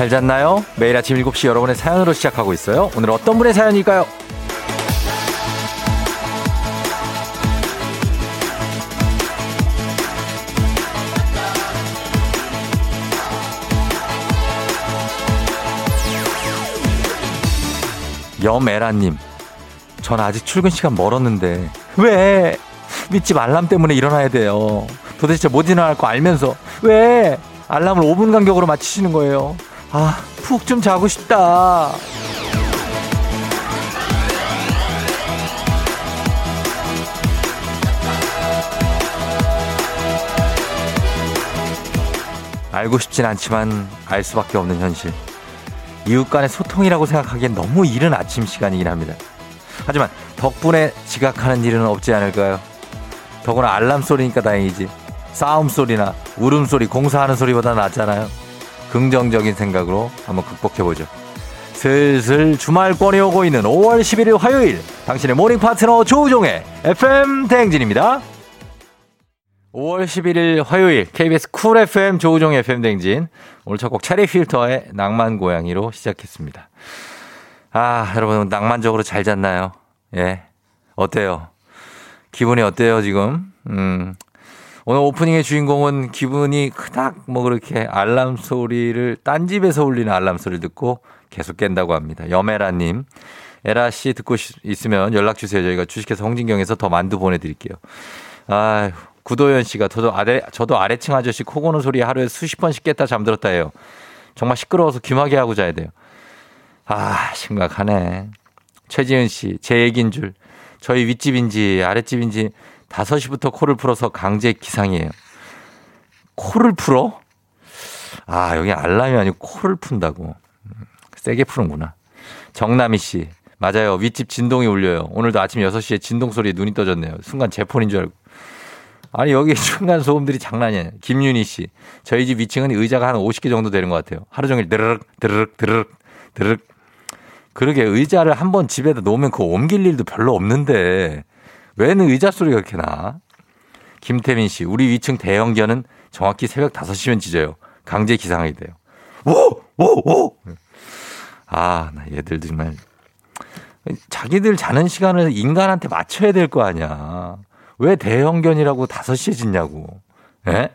잘 잤나요? 매일 아침 7시 여러분의 사연으로 시작하고 있어요. 오늘 어떤 분의 사연일까요? 여메라님, 전 아직 출근 시간 멀었는데 왜 밑집 알람 때문에 일어나야 돼요? 도대체 못 일어날 거 알면서 왜 알람을 5분 간격으로 맞추시는 거예요? 아, 푹 좀 자고 싶다. 알고 싶진 않지만 알 수밖에 없는 현실. 이웃 간의 소통이라고 생각하기엔 너무 이른 아침 시간이긴 합니다. 하지만 덕분에 지각하는 일은 없지 않을까요? 더구나 알람 소리니까 다행이지. 싸움 소리나 울음 소리, 공사하는 소리보다 낫잖아요. 긍정적인 생각으로 한번 극복해보죠. 슬슬 주말권이 오고 있는 5월 11일 화요일 당신의 morning 파트너 조우종의 FM 대행진입니다. 5월 11일 화요일 KBS 쿨 FM 조우종의 FM 대행진 오늘 첫 곡 체리 필터의 낭만 고양이로 시작했습니다. 아 여러분 낭만적으로 잘 잤나요? 예 어때요? 기분이 어때요 지금? 음 오늘 오프닝의 주인공은 기분이 그닥 뭐 그렇게 알람 소리를 딴 집에서 울리는 알람 소리를 듣고 계속 깬다고 합니다. 여메라님. 에라 씨 듣고 있으면 연락 주세요. 저희가 주식회사 홍진경에서 더 만두 보내드릴게요. 아휴, 구도현 씨가 저도 아래, 저도 아래층 아저씨 코 고는 소리 하루에 수십 번씩 깼다 잠들었다 해요. 정말 시끄러워서 귀마개 하고 자야 돼요. 아, 심각하네. 최지은 씨, 제 얘기인 줄. 저희 윗집인지 아랫집인지 5시부터 코를 풀어서 강제 기상이에요. 코를 풀어? 아, 여기 알람이 아니고 코를 푼다고. 세게 푸는구나. 정남희 씨. 맞아요. 윗집 진동이 울려요. 오늘도 아침 6시에 진동 소리에 눈이 떠졌네요. 순간 제 폰인 줄 알고. 아니, 여기 중간 소음들이 장난이 아니에요. 김윤희 씨. 저희 집 위층은 의자가 한 50개 정도 되는 것 같아요. 하루 종일 드르륵, 드르륵, 드르륵, 드르륵. 그러게 의자를 한 번 집에다 놓으면 그거 옮길 일도 별로 없는데 왜는 의자 소리가 그렇게 나? 김태민 씨, 우리 위층 대형견은 정확히 새벽 5시면 짖어요. 강제 기상하게 돼요. 오! 오! 오! 아, 나 얘들 정말. 자기들 자는 시간을 인간한테 맞춰야 될 거 아니야. 왜 대형견이라고 5시에 짖냐고. 예?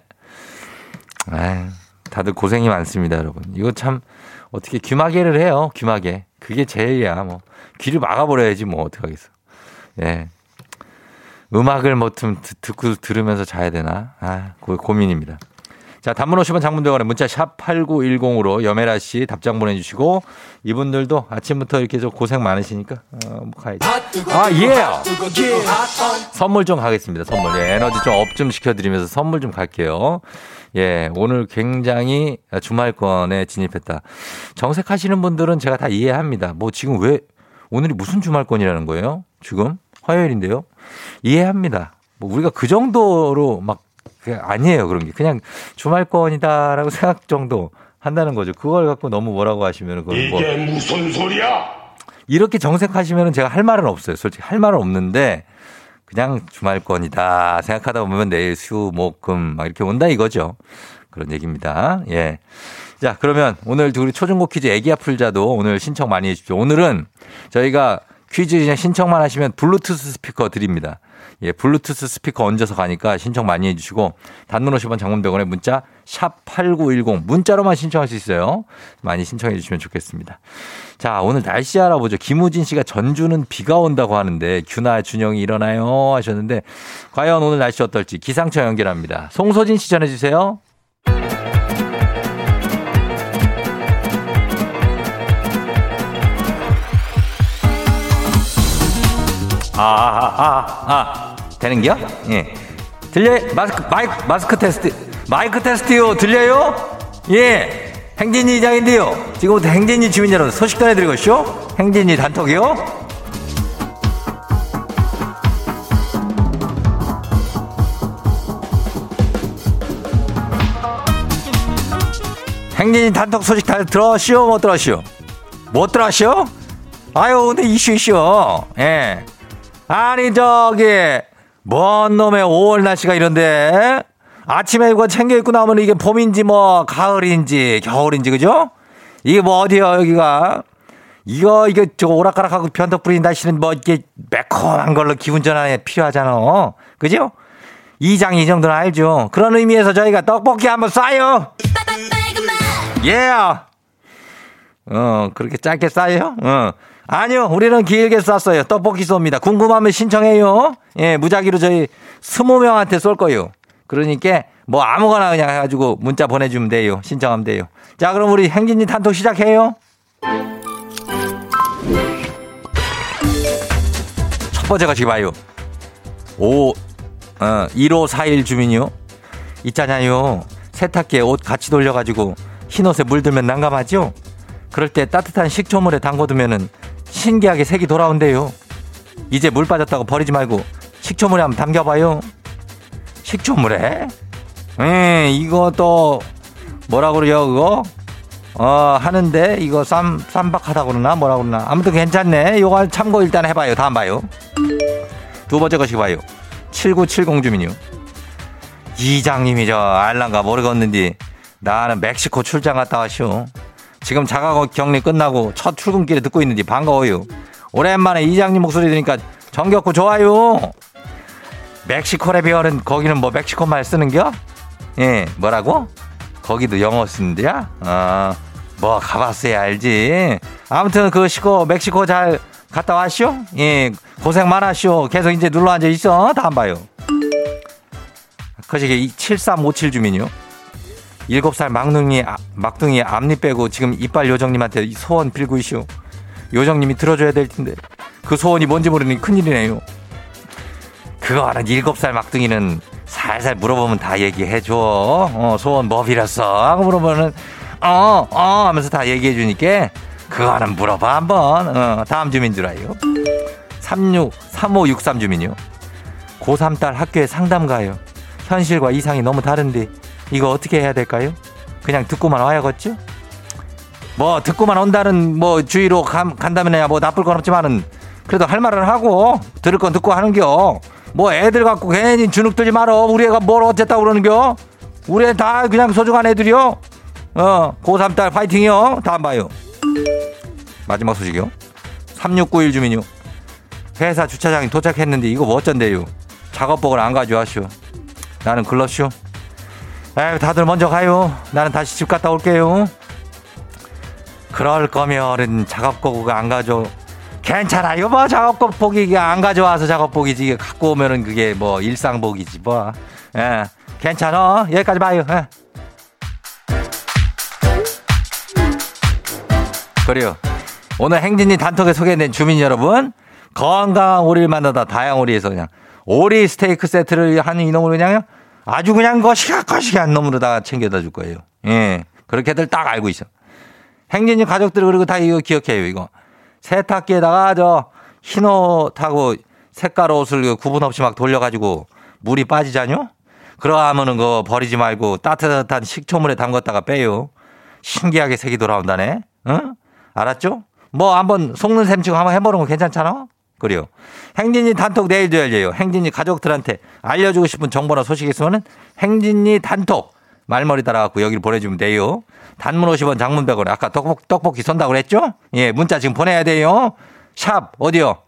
아 다들 고생이 많습니다, 여러분. 이거 참 어떻게 귀마개를 해요, 귀마개. 그게 제일이야, 뭐. 귀를 막아버려야지, 뭐, 어떡하겠어. 예. 음악을 뭐 좀 듣고 들으면서 자야 되나? 아, 고, 고민입니다. 자, 단문 50원 장문대원에 문자 샵 8910으로 여메라 씨 답장 보내주시고 이분들도 아침부터 이렇게 좀 고생 많으시니까 어, 뭐 가야지. 아, 예! Yeah. 선물 좀 가겠습니다. 선물. 예, 에너지 좀업좀 시켜드리면서 선물 좀 갈게요. 예, 오늘 굉장히 주말권에 진입했다. 정색하시는 분들은 제가 다 이해합니다. 뭐 지금 왜 오늘이 무슨 주말권이라는 거예요? 지금? 화요일인데요? 이해합니다. 뭐 우리가 그 정도로 막 아니에요 그런 게 그냥 주말권이다라고 생각 정도 한다는 거죠. 그걸 갖고 너무 뭐라고 하시면 그건 뭐 이게 무슨 소리야? 이렇게 정색하시면 제가 할 말은 없어요. 솔직히 할 말은 없는데 그냥 주말권이다 생각하다 보면 내일 수, 목, 금 막 이렇게 온다 이거죠. 그런 얘기입니다. 예. 자, 그러면 오늘 우리 초중고 퀴즈 애기야 풀자도 오늘 신청 많이 해주십시오. 오늘은 저희가 퀴즈 신청만 하시면 블루투스 스피커 드립니다. 예, 블루투스 스피커 얹어서 가니까 신청 많이 해주시고 단문 50원 장문병원에 문자 샵 8910 문자로만 신청할 수 있어요. 많이 신청해 주시면 좋겠습니다. 자, 오늘 날씨 알아보죠. 김우진 씨가 전주는 비가 온다고 하는데 규나 준영이 일어나요 하셨는데 과연 오늘 날씨 어떨지 기상청 연결합니다. 송소진 씨 전해 주세요. 아, 아, 아, 아, 아. 되는겨? 예. 들려요? 마스크, 마이크, 마스크 테스트. 마이크 테스트요. 들려요? 예. 행진이 이장인데요. 지금부터 행진이 주민 여러분 소식 전해드리고쇼. 행진이 단톡이요. 행진이 단톡 소식 다 들었시오? 못 들었시오? 못 들었시오? 아유, 근데 이슈 이슈. 예. 아니 저기 뭔 놈의 5월 날씨가 이런데 아침에 이거 챙겨 입고 나오면 이게 봄인지 뭐 가을인지 겨울인지 그죠? 이게 뭐 어디요, 여기가? 이거, 이거, 저 오락가락하고 변덕 부린 날씨는 뭐, 이게 매콤한 걸로 기분 전환에 필요하잖아. 그죠? 이장 이 정도는 알죠. 그런 의미에서 저희가 떡볶이 한번 쏴요. 예. Yeah. 어, 그렇게 짧게 쏴요? 어. 아니요, 우리는 길게 쐈어요. 떡볶이 쏩니다. 궁금하면 신청해요. 예, 무작위로 저희 스무 명한테 쏠 거요. 그러니까 뭐 아무거나 그냥 해가지고 문자 보내주면 돼요. 신청하면 돼요. 자, 그럼 우리 행진이 단톡 시작해요. 첫 번째 가시 봐요. 오, 어, 1541 주민이요. 있잖아요. 세탁기에 옷 같이 돌려가지고 흰 옷에 물들면 난감하죠? 그럴 때 따뜻한 식초물에 담궈두면은 신기하게 색이 돌아온대요. 이제 물 빠졌다고 버리지 말고 식초물에 한번 담겨봐요. 식초물에? 음, 이거 또 뭐라 그러요, 그거? 어, 하는데 이거 쌈, 쌈박하다 그러나 뭐라 그러나. 아무튼 괜찮네. 요거 참고 일단 해봐요. 다음 봐요. 두 번째 것이 봐요. 7970 주민요. 이장님이 저 알란가 모르겠는데 나는 멕시코 출장 갔다 왔쇼. 지금 자가 격리 끝나고 첫 출근길에 듣고 있는데 반가워요. 오랜만에 이장님 목소리 들으니까 정겹고 좋아요. 멕시코 레비얼은 거기는 뭐 멕시코 말 쓰는겨? 예, 뭐라고? 거기도 영어 쓰는데야? 아, 뭐 가봤어야 알지. 아무튼 그 시고 멕시코 잘 갔다 왔쇼? 예, 고생 많았쇼. 계속 이제 눌러 앉아 있어. 다음 봐요. 거시기 7357 주민요. 일곱 살 막둥이, 아, 막둥이 앞니 빼고 지금 이빨 요정님한테 소원 빌고 있쇼. 요정님이 들어줘야 될 텐데. 그 소원이 뭔지 모르니 큰일이네요. 그거 하는 일곱 살 막둥이는 살살 물어보면 다 얘기해줘. 어, 소원 뭐 빌었어? 하고 물어보면, 어, 어 하면서 다 얘기해주니까 그거 하나 물어봐, 한번. 어, 다음 주민 들어요. 36, 3563 주민이요. 고3 딸 학교에 상담 가요. 현실과 이상이 너무 다른데 이거 어떻게 해야 될까요? 그냥 듣고만 와야겠죠? 뭐 듣고만 온다는 뭐 주의로 감, 간다면야 뭐 나쁠 건 없지만은 그래도 할 말은 하고 들을 건 듣고 하는겨. 뭐 애들 갖고 괜히 주눅 들지 말어. 우리 애가 뭘 어쨌다고 그러는겨? 우리 애 다 그냥 소중한 애들이요. 어, 고3 딸 파이팅이요. 다음 봐요. 마지막 소식이요. 3691 주민요. 회사 주차장에 도착했는데 이거 뭐 어쩐대요. 작업복을 안 가져와쇼. 나는 글렀쇼. 에휴, 다들 먼저 가요. 나는 다시 집 갔다 올게요. 그럴 거면은 작업복을 안 가져. 괜찮아요. 뭐 작업복 복이 안 가져와서 작업복이지. 갖고 오면은 그게 뭐 일상복이지 뭐. 예. 괜찮아. 여기까지 봐요. 예. 그래요. 오늘 행진이 단톡에 소개된 주민 여러분 건강한 오리를 만나다 다양 오리에서 그냥 오리 스테이크 세트를 하는 이놈으로 그냥 아주 그냥 거시기거시기한 놈으로다가 챙겨다 줄 거예요. 예. 그렇게들 딱 알고 있어. 행진이 가족들 그리고 다 이거 기억해요, 이거. 세탁기에다가 저 흰 옷하고 색깔 옷을 그 구분 없이 막 돌려가지고 물이 빠지잖요? 그러하면은 그거 버리지 말고 따뜻한 식초물에 담갔다가 빼요. 신기하게 색이 돌아온다네. 응? 알았죠? 뭐 한번 속는 셈 치고 한번 해보는 거 괜찮잖아? 그래요. 행진이 단톡 내일도 열려요. 행진이 가족들한테 알려주고 싶은 정보나 소식 있으면은 행진이 단톡 말머리 따라갖고 여기를 보내주면 돼요. 단문 50원 장문 100원. 아까 떡볶, 떡볶이 선다고 그랬죠? 예, 문자 지금 보내야 돼요. 샵, 어디요?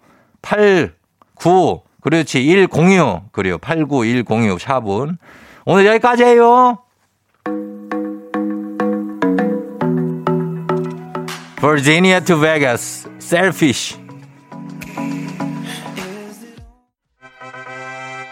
8, 9, 그렇지, 106. 그래요. 8, 9, 1, 0 6 샵은. 오늘 여기까지예요. Virginia to Vegas, Selfish.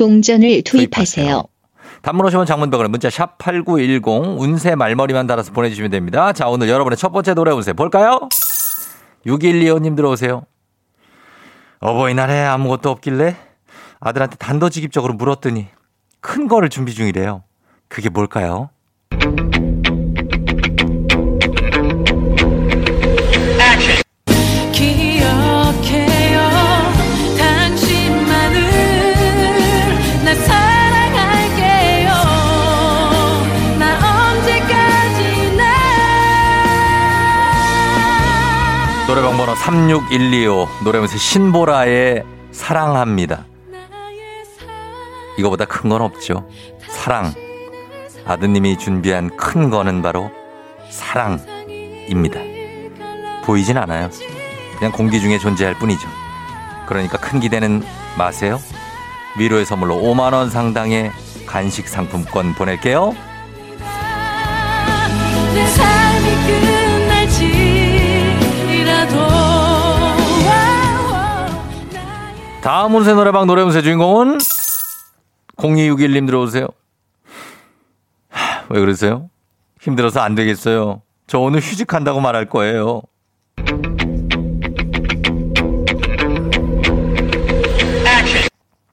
동전을 투입하세요. 단문 50원 장문병을 문자 샵 8910 운세 말머리만 달아서 보내주시면 됩니다. 자 오늘 여러분의 첫 번째 노래 운세 볼까요? 6125님 들어오세요. 어버이날에 아무것도 없길래 아들한테 단도직입적으로 물었더니 큰 거를 준비 중이래요. 그게 뭘까요? 노래방 번호 36125 노래면서 신보라의 사랑합니다. 이거보다 큰 건 없죠. 사랑. 아드님이 준비한 큰 거는 바로 사랑입니다. 보이진 않아요. 그냥 공기 중에 존재할 뿐이죠. 그러니까 큰 기대는 마세요. 위로의 선물로 5만원 상당의 간식 상품권 보낼게요. 다음 운세 노래방 노래 운세 주인공은 0261님 들어오세요. 하, 왜 그러세요? 힘들어서 안 되겠어요. 저 오늘 휴직한다고 말할 거예요.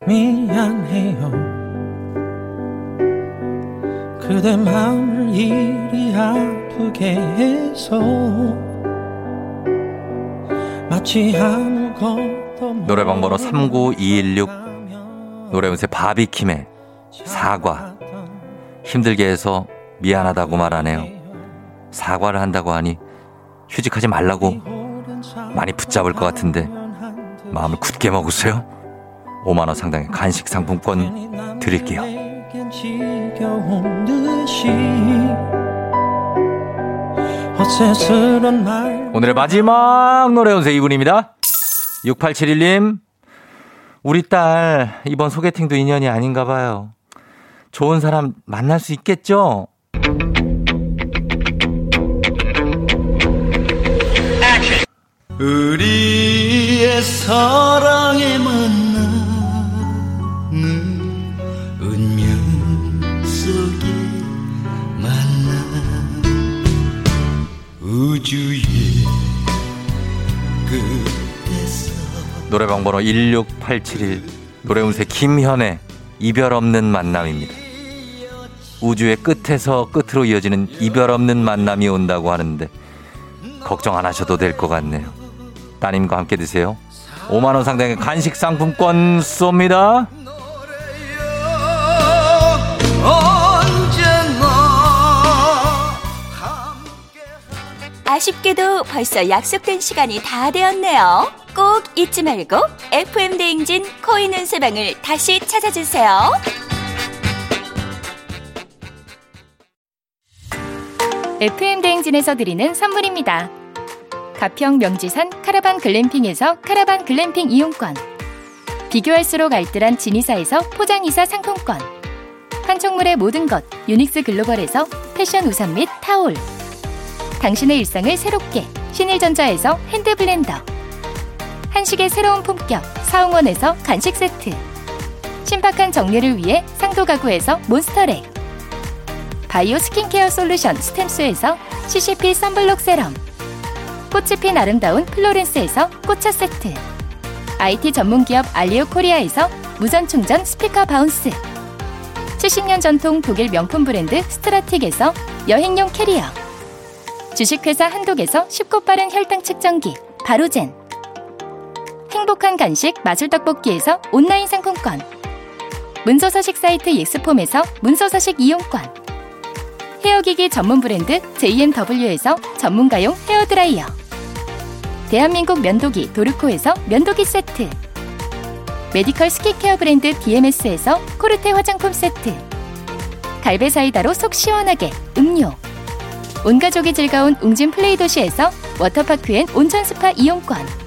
미안해요 그대 마음을 이리 아프게 해서 마치 아무것도 노래방 번호 모르는 39216 거라면 노래 운세 바비킴의 사과. 힘들게 해서 미안하다고 말하네요. 사과를 한다고 하니 휴직하지 말라고 많이 붙잡을 것 같은데 마음을 굳게 먹으세요. 5만원 상당의 간식 상품권 드릴게요. 오늘의 마지막 노래 운세 이분입니다. 6871님. 우리 딸 이번 소개팅도 인연이 아닌가 봐요. 좋은 사람 만날 수 있겠죠? 우리의 사랑에 만나는 운명 속에 만나 우주의 노래방 번호 16871 노래 운세 김현의 이별 없는 만남입니다. 우주의 끝에서 끝으로 이어지는 이별 없는 만남이 온다고 하는데 걱정 안 하셔도 될 것 같네요. 따님과 함께 드세요. 5만 원 상당의 간식 상품권 쏩니다. 아쉽게도 벌써 약속된 시간이 다 되었네요. 꼭 잊지 말고 FM 대행진 코인 운세방을 다시 찾아주세요. FM 대행진에서 드리는 선물입니다. 가평 명지산 카라반 글램핑에서 카라반 글램핑 이용권. 비교할수록 알뜰한 진이사에서 포장이사 상품권. 한총물의 모든 것 유닉스 글로벌에서 패션 우산 및 타올. 당신의 일상을 새롭게 신일전자에서 핸드블렌더. 한식의 새로운 품격 사홍원에서 간식 세트. 신박한 정리를 위해 상도 가구에서 몬스터렉. 바이오 스킨케어 솔루션 스템스에서 CCP 썬블록 세럼. 꽃이 핀 아름다운 플로렌스에서 꽃차 세트. IT 전문기업 알리오 코리아에서 무선 충전 스피커 바운스. 70년 전통 독일 명품 브랜드 스트라틱에서 여행용 캐리어. 주식회사 한독에서 쉽고 빠른 혈당 측정기 바로젠 행복한 간식 마술떡볶이에서 온라인 상품권. 문서서식 사이트 예스폼에서 문서서식 이용권. 헤어기기 전문 브랜드 JMW에서 전문가용 헤어드라이어. 대한민국 면도기 도르코에서 면도기 세트. 메디컬 스킨케어 브랜드 DMS에서 코르테 화장품 세트. 갈베 사이다로 속 시원하게 음료. 온 가족이 즐거운 웅진 플레이 도시에서 워터파크 and 온천 스파 이용권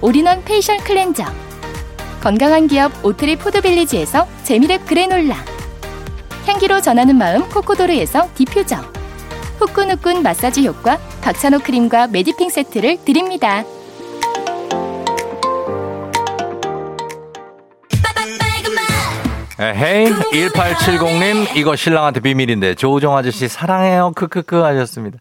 올인원 페이셜 클렌저. 건강한 기업 오트리 푸드빌리지에서 재미랩 그래놀라. 향기로 전하는 마음 코코도르에서 디퓨저 후끈후끈 마사지 효과 박찬호 크림과 메디핑 세트를 드립니다. 에헤이 1870님 이거 신랑한테 비밀인데 조우종 아저씨 사랑해요 크크크 하셨습니다.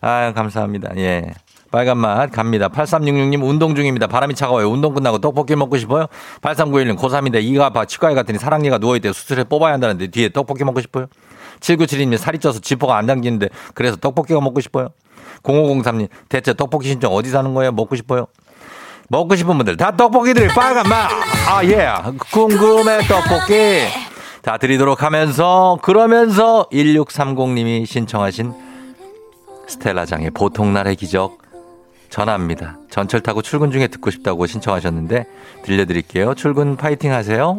아 감사합니다. 예 빨간 맛 갑니다. 8366님 운동 중입니다. 바람이 차가워요. 운동 끝나고 떡볶이 먹고 싶어요? 8391님 고3인데 이가 아파 치과에 갔더니 사랑니가 누워있대 수술해 뽑아야 한다는데 뒤에 떡볶이 먹고 싶어요? 7972님 살이 쪄서 지퍼가 안 당기는데 그래서 떡볶이가 먹고 싶어요? 0503님 대체 떡볶이 신청 어디 사는 거예요? 먹고 싶어요? 먹고 싶은 분들 다 떡볶이 드릴 빨간 맛. 아 예. 궁금해 떡볶이. 다 드리도록 하면서 그러면서 1630님이 신청하신 스텔라장의 보통날의 기적 전합니다. 전철 타고 출근 중에 듣고 싶다고 신청하셨는데 들려드릴게요. 출근 파이팅 하세요.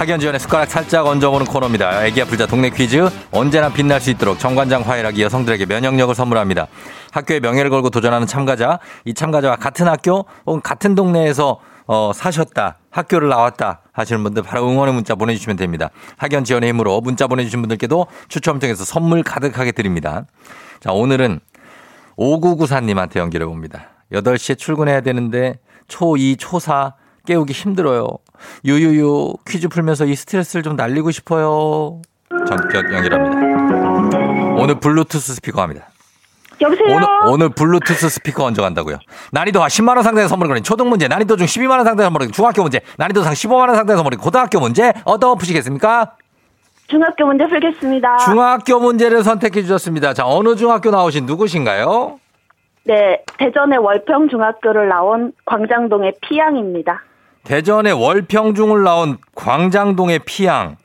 학연 지원의 숟가락 살짝 얹어보는 코너입니다. 애기야 풀자 동네 퀴즈. 언제나 빛날 수 있도록 정관장 화이락이 여성들에게 면역력을 선물합니다. 학교의 명예를 걸고 도전하는 참가자. 이 참가자와 같은 학교 혹은 같은 동네에서 어, 사셨다. 학교를 나왔다. 하시는 분들 바로 응원의 문자 보내주시면 됩니다. 학연 지원의 힘으로 문자 보내주신 분들께도 추첨 통해서 선물 가득하게 드립니다. 자, 오늘은 5994님한테 연결해 봅니다. 8시에 출근해야 되는데 초2, 초4 깨우기 힘들어요. 유유유 퀴즈 풀면서 이 스트레스를 좀 날리고 싶어요. 전격 연결합니다. 오늘 블루투스 스피커 합니다. 여보세요? 오늘, 오늘 블루투스 스피커 얹어 간다고요. 난이도 하 10만원 상당의 선물을 걸린 초등 문제, 난이도 중 12만원 상당의 선물을 걸린 중학교 문제, 난이도 상 15만원 상당의 선물을 고등학교 문제, 어떤 푸시겠습니까? 중학교 문제 풀겠습니다. 중학교 문제를 선택해 주셨습니다. 자, 어느 중학교 나오신 누구신가요? 네, 대전의 월평 중학교를 나온 광장동의 피양입니다. 대전의 월평중을 나온 광장동의 피양.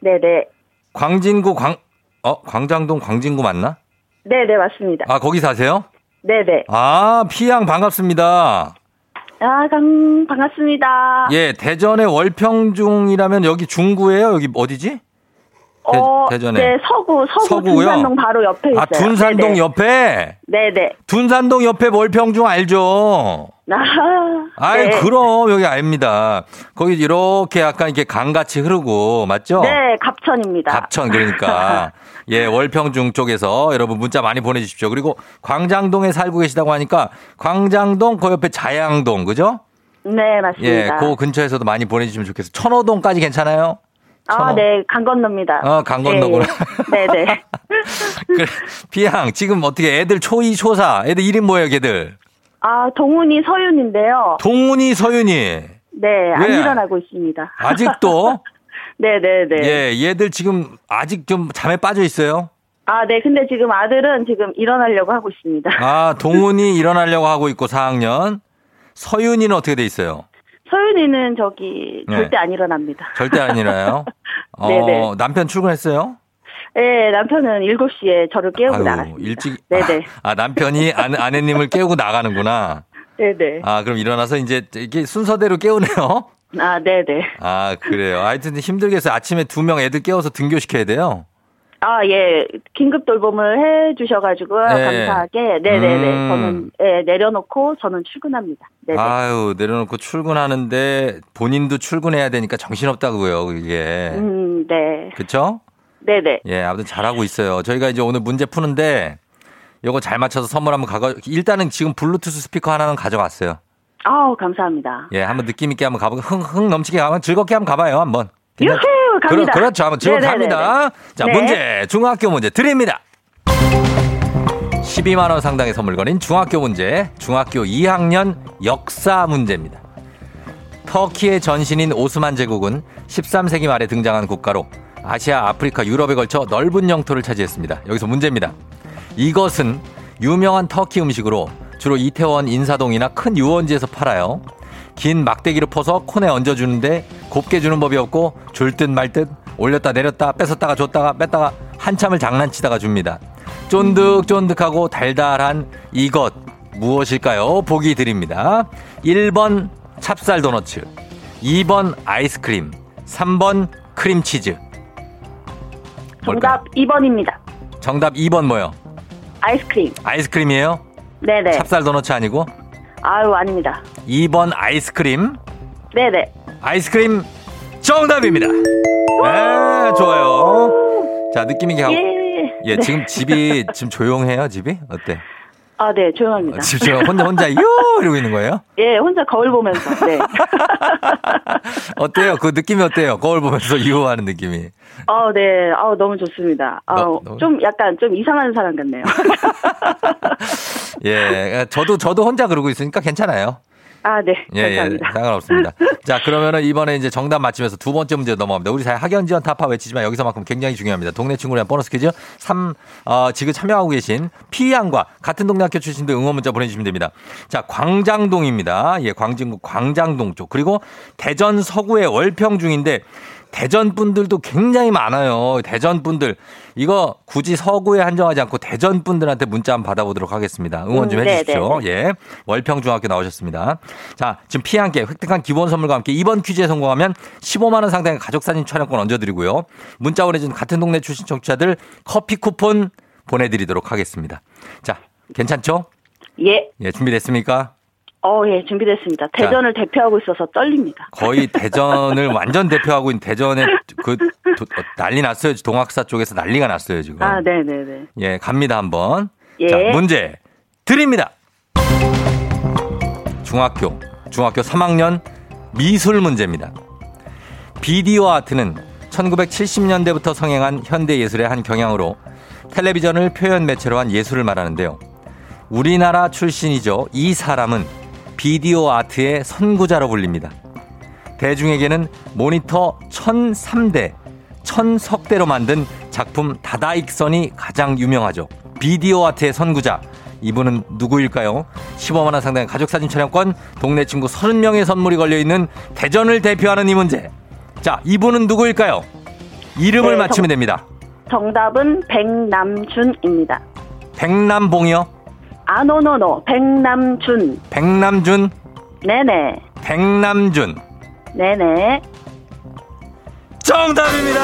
네네. 광진구 광, 어, 광장동 광진구 맞나? 네네, 맞습니다. 아, 거기 사세요? 네네. 아, 피양 반갑습니다. 아, 강, 반갑습니다. 예, 대전의 월평중이라면 여기 중구예요? 여기 어디지? 대- 어, 대전에. 네, 서구, 서구 서구고요? 둔산동 바로 옆에 있어요. 아, 둔산동 네네. 옆에? 네네. 둔산동 옆에 월평중 알죠? 아, 아이, 네. 그럼 여기 압니다. 거기 이렇게 약간 이렇게 강같이 흐르고, 맞죠? 네, 갑천입니다. 갑천 그러니까 예 월평중 쪽에서 여러분 문자 많이 보내주십시오. 그리고 광장동에 살고 계시다고 하니까 광장동 그 옆에 자양동 그죠? 네, 예, 맞습니다. 그 근처에서도 많이 보내주시면 좋겠어요. 천호동까지 괜찮아요? 아, 천호. 네, 강 건너입니다. 어, 강 건너구나. 네, 네. 그래, 비양 지금 어떻게 애들 초2 초4 애들 이름 뭐예요, 걔들? 아, 동훈이 서윤인데요. 동훈이 서윤이 네, 안 왜? 일어나고 있습니다. 아직도 네, 네, 네. 예 얘들 지금 아직 좀 잠에 빠져 있어요. 아, 네. 근데 지금 아들은 지금 일어나려고 하고 있습니다. 아 동훈이 일어나려고 하고 있고 4학년 서윤이는 어떻게 돼 있어요? 서윤이는 저기 네. 절대 안 일어납니다. 절대 안 일어나요. 어, 네네. 남편 출근했어요? 네, 남편은 7시에 저를 깨우고 나갔습니다. 일찍. 네네. 아, 아, 남편이 아내, 아내님을 깨우고 나가는구나. 네네. 아, 그럼 일어나서 이제 이게 순서대로 깨우네요. 아, 네네. 아, 그래요. 하여튼 힘들겠어요. 아침에 두 명 애들 깨워서 등교시켜야 돼요. 아, 예. 긴급 돌봄을 해 주셔가지고 네. 감사하게. 네네네. 음. 저는, 예, 내려놓고 저는 출근합니다. 네네. 아유, 내려놓고 출근하는데 본인도 출근해야 되니까 정신없다고요, 이게. 음, 네. 그쵸? 네네. 예, 아무튼 잘하고 있어요. 저희가 이제 오늘 문제 푸는데 요거 잘 맞춰서 선물 한번 가가, 일단은 지금 블루투스 스피커 하나는 가져갔어요. 아우, 감사합니다. 예, 한번 느낌 있게 한번 가보고 흥, 흥 넘치게 가면 즐겁게 한번 가봐요, 한번. 유후! 갑니다. 그렇, 죠 한번 즐겁게 네네네네. 합니다. 자, 네. 문제, 중학교 문제 드립니다. 12만 원 상당의 선물 거린 중학교 문제, 중학교 2학년 역사 문제입니다. 터키의 전신인 오스만 제국은 13세기 말에 등장한 국가로 아시아, 아프리카, 유럽에 걸쳐 넓은 영토를 차지했습니다. 여기서 문제입니다. 이것은 유명한 터키 음식으로 주로 이태원 인사동이나 큰 유원지에서 팔아요. 긴 막대기로 퍼서 콘에 얹어주는데 곱게 주는 법이 없고 줄 듯 말듯 올렸다 내렸다 뺏었다가 줬다가 뺐다가 한참을 장난치다가 줍니다. 쫀득쫀득하고 달달한 이것 무엇일까요? 보기 드립니다. 1번 찹쌀 도너츠, 2번 아이스크림, 3번 크림치즈. 뭘까요? 정답 2번입니다. 정답 2번 뭐요? 아이스크림. 아이스크림이에요? 네네. 찹쌀 도너츠 아니고? 아유, 아닙니다. 2번 아이스크림. 네네. 아이스크림 정답입니다. 네, 좋아요. 자, 느낌 있게 하고. 예. 예, 네. 지금 집이 지금 조용해요, 집이? 어때? 아, 네, 조용합니다. 어, 지금 저 혼자 혼자 요 이러고 있는 거예요? 예, 혼자 거울 보면서. 네. 어때요? 그 느낌이 어때요? 거울 보면서 유호하는 느낌이. 아, 네. 아, 너무 좋습니다. 아, 너- 좀 약간 좀 이상한 사람 같네요. 예, 저도 저도 혼자 그러고 있으니까 괜찮아요. 아, 네. 예, 예, 감사합니다. 상관없습니다. 자, 그러면은 이번에 이제 정답 맞히면서 두 번째 문제 넘어갑니다. 우리 사회 학연 지원 타파 외치지만 여기서만큼 굉장히 중요합니다. 동네 친구를 위한 보너스 퀴즈 3, 어, 지금 참여하고 계신 피양과 같은 동네 학교 출신들 응원 문자 보내주시면 됩니다. 자, 광장동입니다. 예, 광진구 광장동 쪽. 그리고 대전 서구의 월평 중인데 대전 분들도 굉장히 많아요. 대전 분들. 이거 굳이 서구에 한정하지 않고 대전 분들한테 문자 한번 받아보도록 하겠습니다. 응원 좀 음, 네, 해주십시오. 네, 예. 월평중학교 나오셨습니다. 자, 지금 피 한 개 획득한 기본 선물과 함께 이번 퀴즈에 성공하면 15만 원 상당의 가족 사진 촬영권 얹어드리고요. 문자 보내준 같은 동네 출신 청취자들 커피 쿠폰 보내드리도록 하겠습니다. 자, 괜찮죠? 예. 예, 준비됐습니까? 어, 예, 준비됐습니다. 대전을 대표하고 있어서 떨립니다. 거의 대전을 완전 대표하고 있는 대전에 그 도- 어, 난리 났어요. 동학사 쪽에서 난리가 났어요, 지금. 아, 네네네. 예, 갑니다, 한번. 예. 자, 문제 드립니다. 중학교, 중학교 3학년 미술 문제입니다. 비디오 아트는 1970년대부터 성행한 현대 예술의 한 경향으로 텔레비전을 표현 매체로 한 예술을 말하는데요. 우리나라 출신이죠. 이 사람은 비디오 아트의 선구자로 불립니다. 대중에게는 모니터 1003대, 1000석대로 만든 작품 다다익선이 가장 유명하죠. 비디오 아트의 선구자. 이분은 누구일까요? 15만원 상당의 가족사진 촬영권, 동네 친구 30명의 선물이 걸려있는 대전을 대표하는 이 문제. 자, 이분은 누구일까요? 이름을 네, 맞히면 됩니다. 정답은 백남준입니다. 백남봉이요? 아노노노, 백남준. 백남준? 네네. 백남준. 네네. 정답입니다!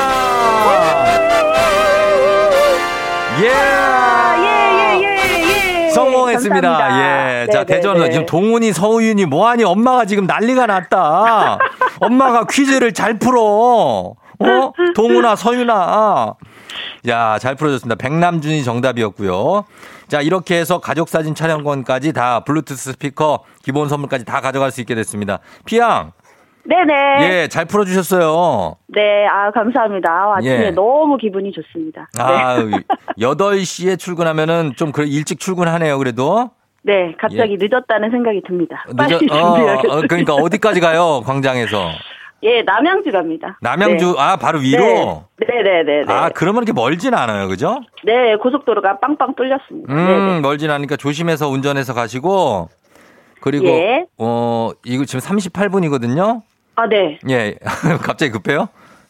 예! 예, 예, 예, 예. 성공했습니다. 감사합니다. 예. 자, 네, 대전은 네, 네. 지금 동훈이, 서우윤이 뭐하니 엄마가 지금 난리가 났다. 엄마가 퀴즈를 잘 풀어. 어? 동훈아, 서윤아. 야, 잘 풀어줬습니다. 백남준이 정답이었고요. 자, 이렇게 해서 가족 사진 촬영권까지 다 블루투스 스피커 기본 선물까지 다 가져갈 수 있게 됐습니다. 피양. 네네. 예, 잘 풀어주셨어요. 네, 아, 감사합니다. 아, 아침에 예. 너무 기분이 좋습니다. 아, 8시에 출근하면은 좀 그래 일찍 출근하네요, 그래도. 네. 네, 갑자기 늦었다는 생각이 듭니다. 빨리 늦어- 어, 준비하겠습니다. 어, 그러니까 어디까지 가요, 광장에서? 예, 남양주 갑니다. 남양주, 아, 바로 위로? 네, 네, 네, 네. 아, 그러면 이렇게 멀진 않아요, 그죠? 네, 고속도로가 빵빵 뚫렸습니다. 음, 네, 네. 멀진 않으니까 조심해서 운전해서 가시고, 그리고, 예. 어, 이거 지금 38분이거든요? 아, 네. 예, 갑자기 급해요?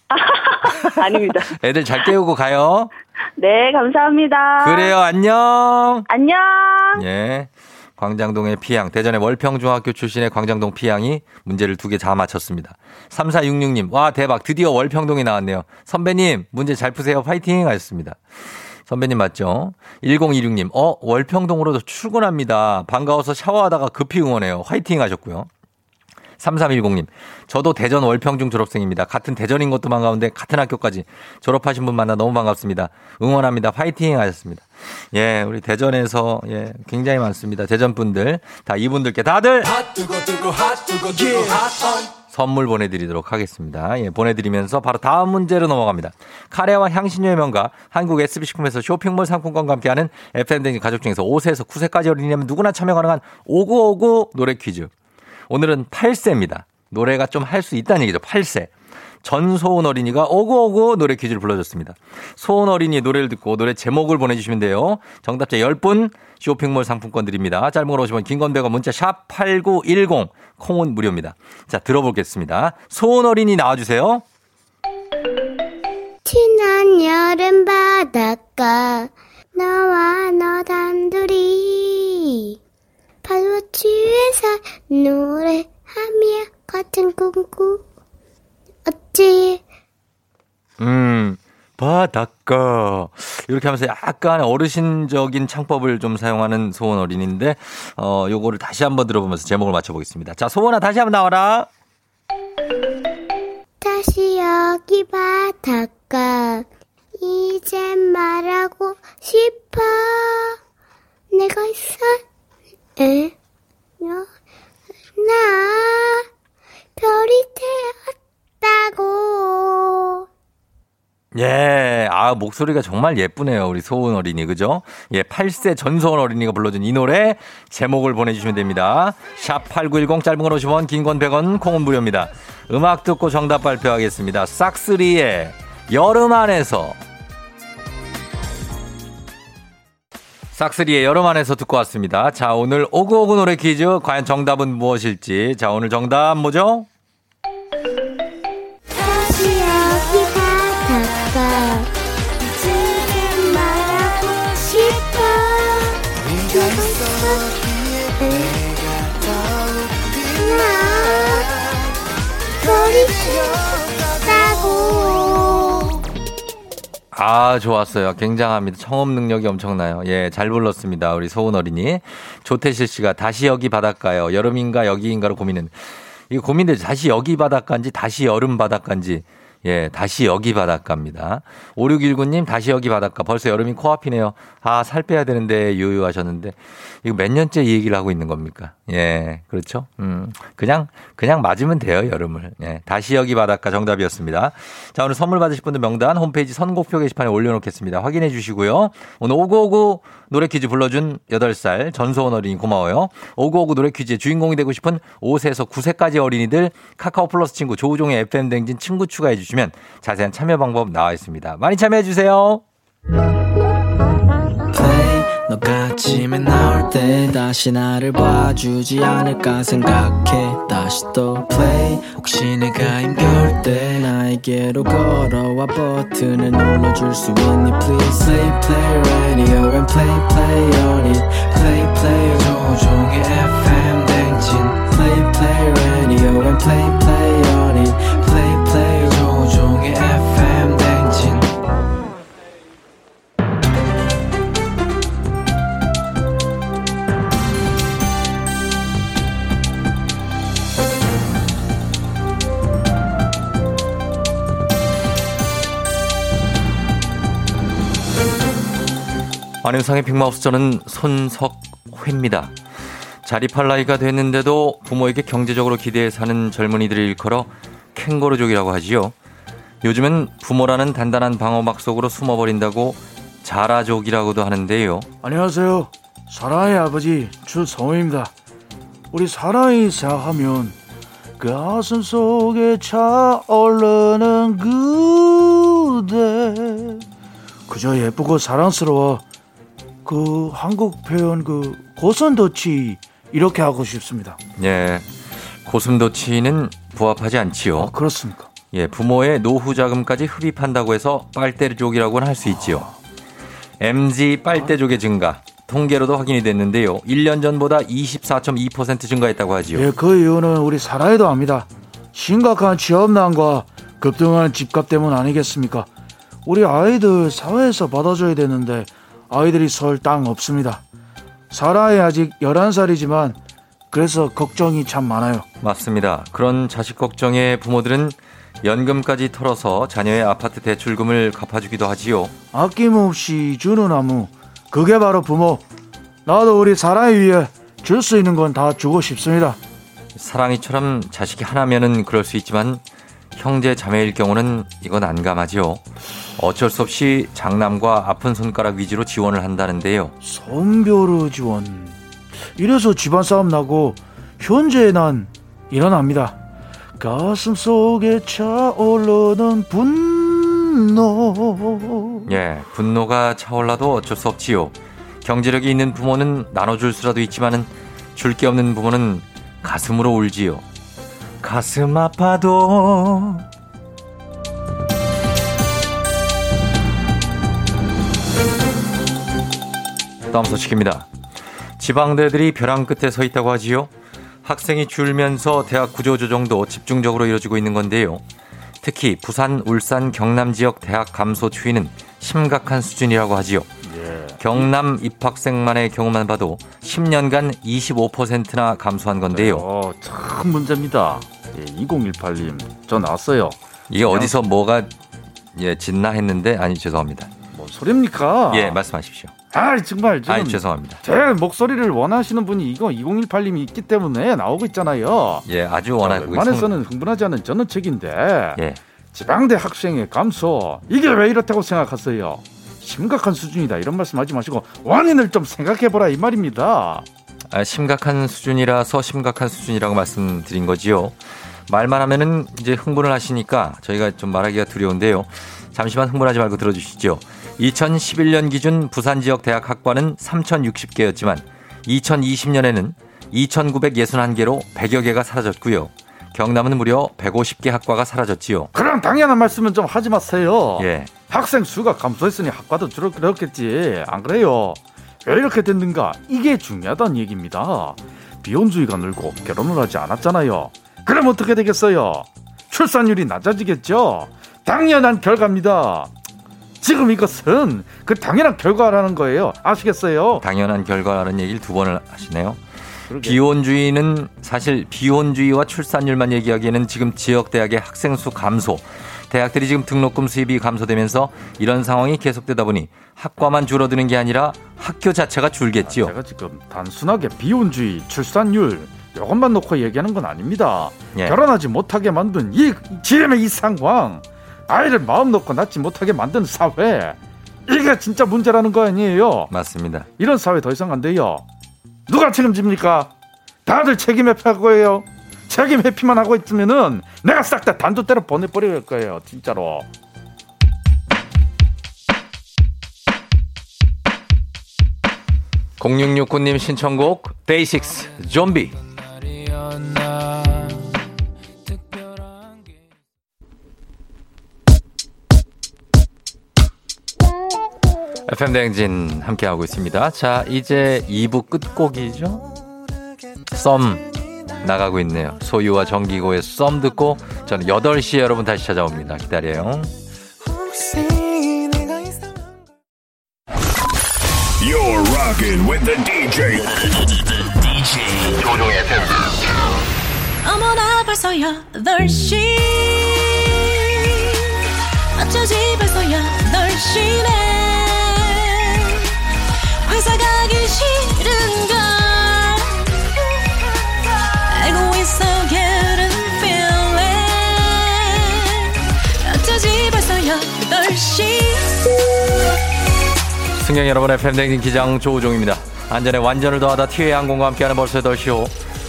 아닙니다. 애들 잘 깨우고 가요. 네, 감사합니다. 그래요, 안녕! 안녕. 예. 광장동의 피양, 대전의 월평중학교 출신의 광장동 피양이 문제를 두 개 다 맞췄습니다. 3466님, 와, 대박. 드디어 월평동이 나왔네요. 선배님, 문제 잘 푸세요. 파이팅! 하셨습니다. 선배님 맞죠? 1026님, 어, 월평동으로 출근합니다. 반가워서 샤워하다가 급히 응원해요. 화이팅 하셨고요. 3310님, 저도 대전 월평중 졸업생입니다. 같은 대전인 것도 반가운데 같은 학교까지 졸업하신 분 만나 너무 반갑습니다. 응원합니다. 파이팅 하셨습니다. 예, 우리 대전에서 예, 굉장히 많습니다. 대전 분들 다 이분들께 다들 핫핫핫 선물 보내드리도록 하겠습니다. 예, 보내드리면서 바로 다음 문제로 넘어갑니다. 카레와 향신료의 명가 한국 SB식품에서 쇼핑몰 상품권과 함께하는 FM댕진 가족 중에서 5세에서 9세까지 어린이라면 누구나 참여 가능한 5959 노래 퀴즈. 오늘은 8세입니다. 노래가 좀 할 수 있다는 얘기죠. 8세. 전소은 어린이가 오구오구 노래 퀴즈를 불러줬습니다. 소은 어린이 노래를 듣고 노래 제목을 보내주시면 돼요. 정답자 10분 쇼핑몰 상품권 드립니다. 짧은 걸 오시면 긴건 100원 문자 샵 8910 콩은 무료입니다. 자 들어보겠습니다. 소은 어린이 나와주세요. 지난 여름 바닷가 너와 너 단둘이 위에서 노래하며 같은 꿈꾸 어찌 음, 바닷가. 이렇게 하면서 약간 어르신적인 창법을 좀 사용하는 소원 어린인데, 어, 요거를 다시 한번 들어보면서 제목을 맞춰보겠습니다. 자, 소원아 다시 한번 나와라. 다시 여기 바닷가 이제 말하고 싶어 내가 있어 에? 나 별이 되었다고 예, 아, 목소리가 정말 예쁘네요. 우리 소은 어린이, 그죠? 예, 8세 전소은 어린이가 불러준 이 노래 제목을 보내주시면 됩니다. 샵 8910 짧은 건 50원, 긴 건 100원, 콩은 무료입니다. 음악 듣고 정답 발표하겠습니다. 싹스리의 여름 안에서. 싹스리의 여름 안에서 듣고 왔습니다. 자, 오늘 오구오구 노래 퀴즈. 과연 정답은 무엇일지. 자, 오늘 정답 뭐죠? 아, 좋았어요. 굉장합니다. 청음 능력이 엄청나요. 예, 잘 불렀습니다. 우리 소은 어린이. 조태실 씨가 다시 여기 바닷가요. 여름인가 여기인가로 고민은. 이거 고민돼. 다시 여기 바닷가인지 다시 여름 바닷가인지. 예, 다시 여기 바닷가입니다. 5619님, 다시 여기 바닷가. 벌써 여름이 코앞이네요. 아, 살 빼야 되는데, 유유하셨는데. 이거 몇 년째 이 얘기를 하고 있는 겁니까? 예, 그렇죠? 음, 그냥, 그냥 맞으면 돼요, 여름을. 예, 다시 여기 바닷가 정답이었습니다. 자, 오늘 선물 받으실 분들 명단 홈페이지 선곡표 게시판에 올려놓겠습니다. 확인해 주시고요. 오늘 오구오구 노래 퀴즈 불러준 8살 전소원 어린이 고마워요. 오구오구 노래 퀴즈의 주인공이 되고 싶은 5세에서 9세까지 어린이들 카카오 플러스 친구 조우종의 FM 댕진 친구 추가해 주시 면 자세한 참여 방법 나와 있습니다. 많이 참여해 주세요. 너가 아침에 나올 때 다시 나를 봐주지 않을까 생각해 다시 또 play 혹시 내가 힘겨울 때 나에게로 걸어와 버튼을 눌러줄 수 있니 please play play radio and play play on it play play 조종의 FM 댕진 play play radio and play play 안윤상의 빅마우스 저는 손석회입니다. 자립할 나이가 됐는데도 부모에게 경제적으로 기대해 사는 젊은이들을 일컬어 캥거루족이라고 하지요. 요즘은 부모라는 단단한 방어막 속으로 숨어버린다고 자라족이라고도 하는데요. 안녕하세요. 사라의 아버지 주성우입니다. 우리 사라이 생각하면 그 가슴 속에 차오르는 그대 그저 예쁘고 사랑스러워 그 한국 표현 그 고선도치 이렇게 하고 싶습니다. 예. 고슴도치는 부합하지 않지요. 아, 그렇습니까? 예, 부모의 노후 자금까지 흡입한다고 해서 빨대족이라고는 할 수 있지요. MZ 빨대족의 증가. 통계로도 확인이 됐는데요. 1년 전보다 24.2% 증가했다고 하지요. 예, 그 이유는 우리 사라이도 압니다. 심각한 취업난과 급등하는 집값 때문 아니겠습니까? 우리 아이들 사회에서 받아줘야 되는데 아이들이 설 땅 없습니다. 사라이 아직 11살이지만 그래서 걱정이 참 많아요. 맞습니다. 그런 자식 걱정에 부모들은 연금까지 털어서 자녀의 아파트 대출금을 갚아주기도 하지요. 아낌없이 주는 나무 그게 바로 부모. 나도 우리 사라이 위해 줄 수 있는 건 다 주고 싶습니다. 사랑이처럼 자식이 하나면은 그럴 수 있지만 형제 자매일 경우는 이건 난감하지요. 어쩔 수 없이 장남과 아픈 손가락 위주로 지원을 한다는데요. 손벼루 지원. 이래서 집안 싸움 나고 현재 난 일어납니다. 가슴 속에 차오르는 분노. 예, 분노가 차올라도 어쩔 수 없지요. 경제력이 있는 부모는 나눠줄 수라도 있지만은 줄 게 없는 부모는 가슴으로 울지요. 가슴 아파도 다음 소식입니다. 지방대들이 벼랑 끝에 서 있다고 하지요. 학생이 줄면서 대학 구조조정도 집중적으로 이루어지고 있는 건데요. 특히 부산, 울산, 경남 지역 대학 감소 추이는 심각한 수준이라고 하지요. 경남 입학생만의 경우만 봐도 10년간 25%나 감소한 건데요. 어, 참 문제입니다. 예, 2018님, 저 나왔어요. 이게 어디서 뭐가 예 짓나 했는데 아니 죄송합니다. 뭔 소리입니까? 예 말씀하십시오. 아, 정말 지금 아니 죄송합니다. 제 목소리를 원하시는 분이 이거 2018님이 있기 때문에 나오고 있잖아요. 예 아주 원하고 웬만해서는 흥분하지 않은 저는 책인데 예. 지방대 학생의 감소 이게 왜 이렇다고 생각하세요? 심각한 수준이다 이런 말씀하지 마시고 원인을 좀 생각해보라 이 말입니다. 아, 심각한 수준이라서 심각한 수준이라고 말씀드린 거지요. 말만 하면은 이제 흥분을 하시니까 저희가 좀 말하기가 두려운데요. 잠시만 흥분하지 말고 들어주시죠. 2011년 기준 부산 지역 대학 학과는 3,060개였지만 2020년에는 2,961개로 100여 개가 사라졌고요. 경남은 무려 150개 학과가 사라졌지요. 그럼 당연한 말씀은 좀 하지 마세요. 예. 학생 수가 감소했으니 학과도 줄어들었겠지. 안 그래요? 왜 이렇게 됐는가? 이게 중요하다는 얘기입니다. 비혼주의가 늘고 결혼을 하지 않았잖아요. 그럼 어떻게 되겠어요? 출산율이 낮아지겠죠? 당연한 결과입니다. 지금 이것은 그 당연한 결과라는 거예요. 아시겠어요? 당연한 결과라는 얘기를 두 번을 하시네요. 비혼주의는 사실 비혼주의와 출산율만 얘기하기에는 지금 지역 대학의 학생 수 감소, 대학들이 지금 등록금 수입이 감소되면서 이런 상황이 계속되다 보니 학과만 줄어드는 게 아니라 학교 자체가 줄겠지요. 제가 지금 단순하게 비혼주의, 출산율 이것만 놓고 얘기하는 건 아닙니다. 예. 결혼하지 못하게 만든 이 지금의 이 상황, 아이를 마음 놓고 낳지 못하게 만든 사회, 이게 진짜 문제라는 거 아니에요? 맞습니다. 이런 사회 더 이상 안 돼요. 누가 책임집니까? 다들 책임 회피할 거예요. 책임 회피만 하고 있으면은 내가 싹 다 단도 때려 보내버릴 거예요. 진짜로. 공6 6 9님 신청곡 데이식스 좀비 FM 대행진 함께하고 있습니다. 자, 이제 2부 끝곡이죠. 썸 나가고 있네요. 소유와 정기고의 썸 듣고 저는 8시에 여러분 다시 찾아옵니다. 기다려요. You're rocking with the DJ. DJ 조종의 FM. 어머나 벌써 8시 어쩌지 벌써 8시네 승객 여러분의 팬데믹 기장 조우종입니다. 안전에 완전을 더하다 티웨이 항공과 함께하는 벌써 8시오.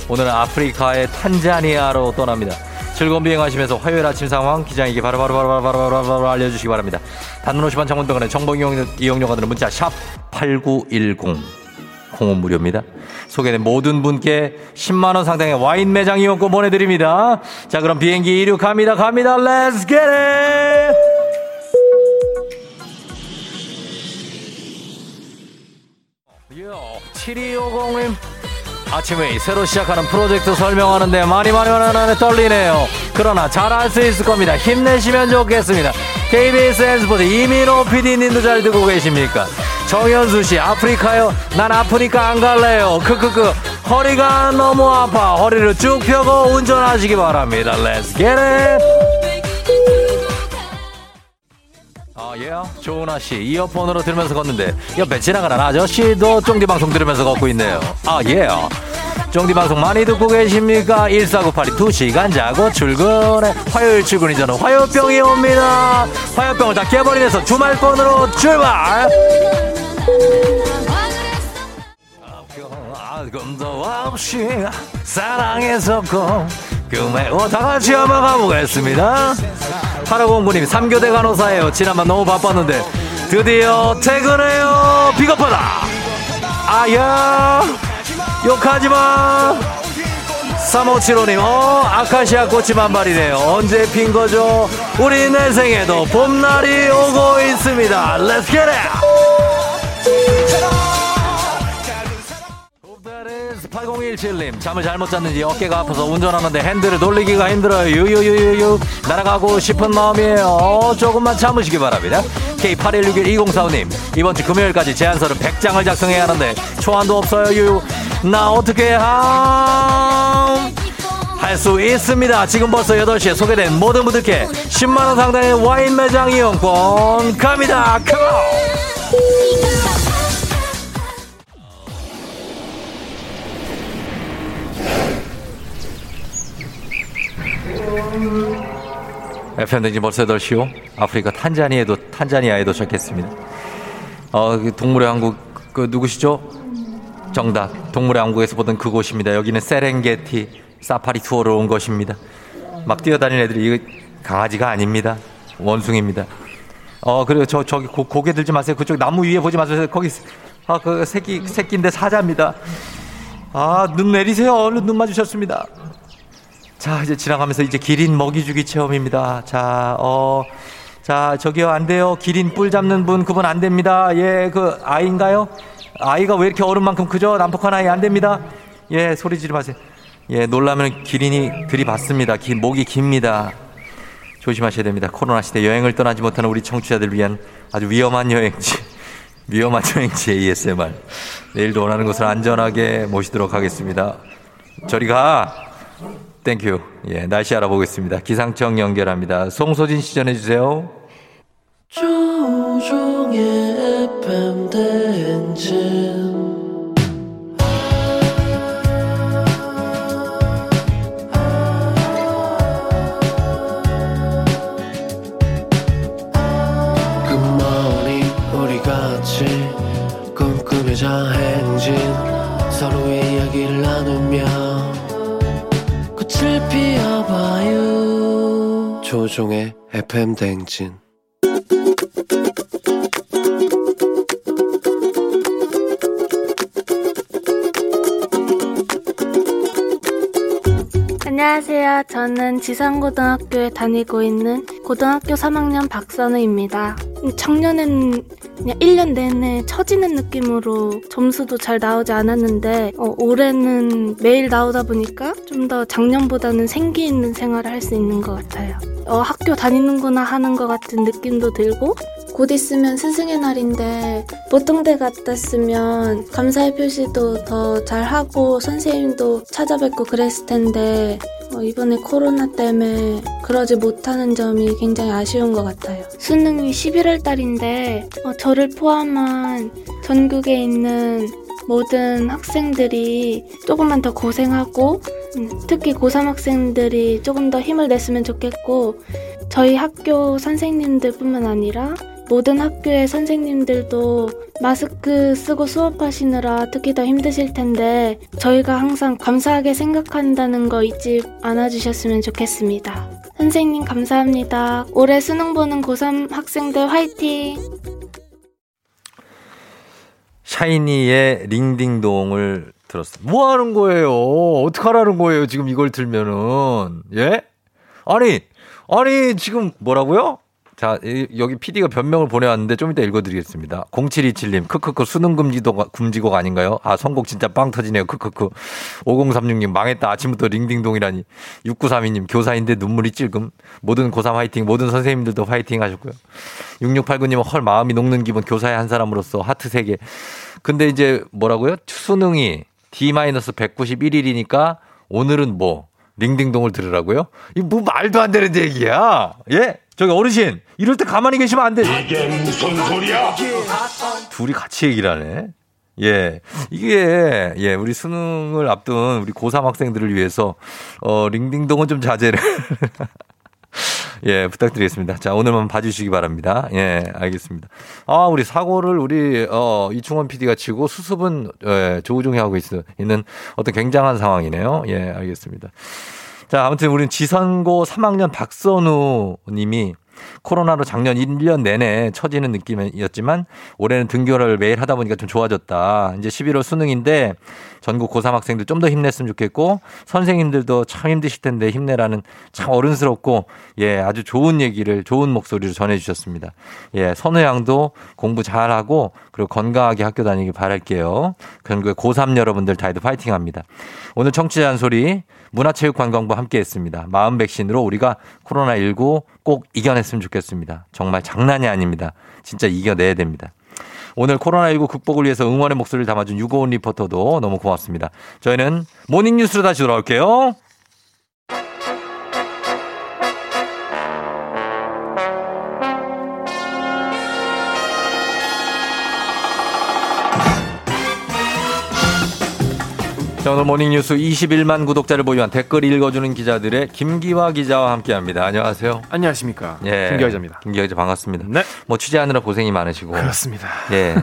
오늘은 아프리카의 탄자니아로 떠납니다. 즐거운 비행하시면서 화요일 아침 상황 기장에게 바로바로 바로바로 바로 알려주시기 바랍니다. 단문 50원 장문병원의 정보 이용, 이용료가 드는 문자 샵 8910 콩은 무료입니다. 소개된 모든 분께 10만원 상당의 와인 매장 이용권 보내드립니다. 자 그럼 비행기 이륙합니다. 갑니다. Let's get it! 7250님 아침에 새로 시작하는 프로젝트 설명하는데 많이 많이 많이 많이 떨리네요. 그러나 잘할 수 있을 겁니다. 힘내시면 좋겠습니다. KBS 앤스포츠 이민호 PD님도 잘 듣고 계십니까? 정현수 씨 아프리카요? 난 아프니까 안 갈래요. 크크크 허리가 너무 아파. 허리를 쭉 펴고 운전하시기 바랍니다. Let's get it. 아, 예. 조은아 씨, 이어폰으로 들으면서 걷는데, 옆에 지나가는 아저씨도 쫑디 방송 들으면서 걷고 있네요. 아, 예. 쫑디 방송 많이 듣고 계십니까? 1498이 2시간 자고 출근해. 화요일 출근이 저는 화요병이 옵니다. 화요병을 다 깨버리면서 주말권으로 출발! 아금도 없이 사랑했었고 꿈에 오, 다 같이 한번 가보겠습니다. 8509님, 3교대 간호사예요. 지난번 너무 바빴는데 드디어 퇴근해요. 비겁하다. 아야, 욕하지 마. 3575님, 어, 아카시아 꽃이 만발이네요. 언제 핀 거죠? 우리 내 생에도 봄날이 오고 있습니다. Let's get it! 8017님 잠을 잘못 잤는지 어깨가 아파서 운전하는데 핸들을 돌리기가 힘들어요 유유유유유 날아가고 싶은 마음이에요 어, 조금만 참으시기 바랍니다 K81612045님 이번 주 금요일까지 제안서를 100장을 작성해야 하는데 초안도 없어요 유유 나 어떻게 함 할수 있습니다. 지금 벌써 8시에 소개된 모든 분들께 10만원 상당의 와인 매장 이용권 갑니다. 컴온! FM등지 벌써 8시요. 아프리카 탄자니에도, 탄자니아에 도착했습니다. 어, 그 동물의 왕국, 그, 누구시죠? 정답. 동물의 왕국에서 보던 그곳입니다. 여기는 세렝게티 사파리 투어로 온 것입니다. 막 뛰어다니는 애들이 이거 강아지가 아닙니다. 원숭입니다. 어, 그리고 저, 저기 고, 고개 들지 마세요. 그쪽 나무 위에 보지 마세요. 거기, 아, 그 새끼, 새끼인데 사자입니다. 아, 눈 내리세요. 얼른 눈 맞으셨습니다. 자, 이제 지나가면서 이제 기린 먹이 주기 체험입니다. 자, 어, 자, 저기요, 안 돼요. 기린 뿔 잡는 분, 그분 안 됩니다. 예, 그, 아이인가요? 아이가 왜 이렇게 어른만큼 크죠? 남북한 아이 안 됩니다. 예, 소리 지르 마세요. 예, 놀라면 기린이 들이받습니다. 기, 목이 깁니다. 조심하셔야 됩니다. 코로나 시대 여행을 떠나지 못하는 우리 청취자들 위한 아주 위험한 여행지, 위험한 여행지 ASMR. 내일도 원하는 곳을 안전하게 모시도록 하겠습니다. 저리 가! Thank you. 예, 날씨 알아보겠습니다. 기상청 연결합니다. 송소진 씨 전해주세요. 조우종의 FM 대행진 Good morning 우리 같이 꿈꾸며자 행진 서로의 이야기를 나누며 봐요 조종의 FM 대행진 안녕하세요. 저는 지상고등학교에 다니고 있는 고등학교 3학년 박선우입니다. 작년에는 그냥 1년 내내 처지는 느낌으로 점수도 잘 나오지 않았는데 어, 올해는 매일 나오다 보니까 좀 더 작년보다는 생기 있는 생활을 할 수 있는 것 같아요. 어, 학교 다니는구나 하는 것 같은 느낌도 들고 곧 있으면 스승의 날인데 보통 때 같았으면 감사의 표시도 더 잘하고 선생님도 찾아뵙고 그랬을 텐데 어, 이번에 코로나 때문에 그러지 못하는 점이 굉장히 아쉬운 것 같아요. 수능이 11월 달인데 어, 저를 포함한 전국에 있는 모든 학생들이 조금만 더 고생하고 음, 특히 고3 학생들이 조금 더 힘을 냈으면 좋겠고 저희 학교 선생님들뿐만 아니라 모든 학교의 선생님들도 마스크 쓰고 수업하시느라 특히 더 힘드실 텐데 저희가 항상 감사하게 생각한다는 거 잊지 않아 주셨으면 좋겠습니다. 선생님 감사합니다. 올해 수능 보는 고3 학생들 화이팅! 샤이니의 링딩동을 들었습니다. 뭐 하는 거예요? 어떡하라는 거예요? 지금 이걸 들면은. 예? 아니, 아니, 지금 뭐라고요? 자, 이- 여기 PD가 변명을 보내왔는데 좀 이따 읽어드리겠습니다. 0727님, 크크크, 수능 금지도, 금지곡 아닌가요? 아, 선곡 진짜 빵 터지네요. 크크크. 5036님, 망했다. 아침부터 링딩동이라니. 6932님, 교사인데 눈물이 찔금. 모든 고3 화이팅, 모든 선생님들도 화이팅 하셨고요. 6689님은 헐, 마음이 녹는 기분, 교사의 한 사람으로서 하트 3개. 근데 이제 뭐라고요? 수능이 D-191일이니까 오늘은 뭐, 링딩동을 들으라고요? 이뭐 말도 안 되는 얘기야. 예? 저기 어르신, 이럴 때 가만히 계시면 안 돼. 이게 무슨 소리야? 둘이 같이 얘기를 하네. 예. 이게, 예, 우리 수능을 앞둔 우리 고3 학생들을 위해서, 어, 링딩동은 좀 자제를. 예, 부탁드리겠습니다. 자, 오늘만 봐주시기 바랍니다. 예, 알겠습니다. 아, 우리 사고를 우리, 어, 이충원 PD가 치고 수습은, 예, 조우종이 하고 있, 있는 어떤 굉장한 상황이네요. 예, 알겠습니다. 자, 아무튼 우리는 지선고 3학년 박선우 님이 코로나로 작년 1년 내내 처지는 느낌이었지만 올해는 등교를 매일 하다 보니까 좀 좋아졌다. 이제 11월 수능인데 전국 고3 학생들 좀 더 힘냈으면 좋겠고 선생님들도 참 힘드실 텐데 힘내라는 참 어른스럽고 예, 아주 좋은 얘기를 좋은 목소리로 전해 주셨습니다. 예, 선우 양도 공부 잘하고 그리고 건강하게 학교 다니길 바랄게요. 전국의 고3 여러분들 다이도 파이팅 합니다. 오늘 청취자 한 소리 문화체육관광부 함께 했습니다. 마음 백신으로 우리가 코로나19 꼭 이겨냈으면 좋겠습니다. 정말 장난이 아닙니다. 진짜 이겨내야 됩니다. 오늘 코로나19 극복을 위해서 응원의 목소리를 담아준 유고온 리포터도 너무 고맙습니다. 저희는 모닝뉴스로 다시 돌아올게요. 자, 오늘 모닝뉴스 21만 구독자를 보유한 댓글 읽어주는 기자들의 김기화 기자와 함께 합니다. 안녕하세요. 안녕하십니까. 예. 김기화 기자입니다. 김기화 기자 반갑습니다. 네. 뭐 취재하느라 고생이 많으시고. 그렇습니다. 예.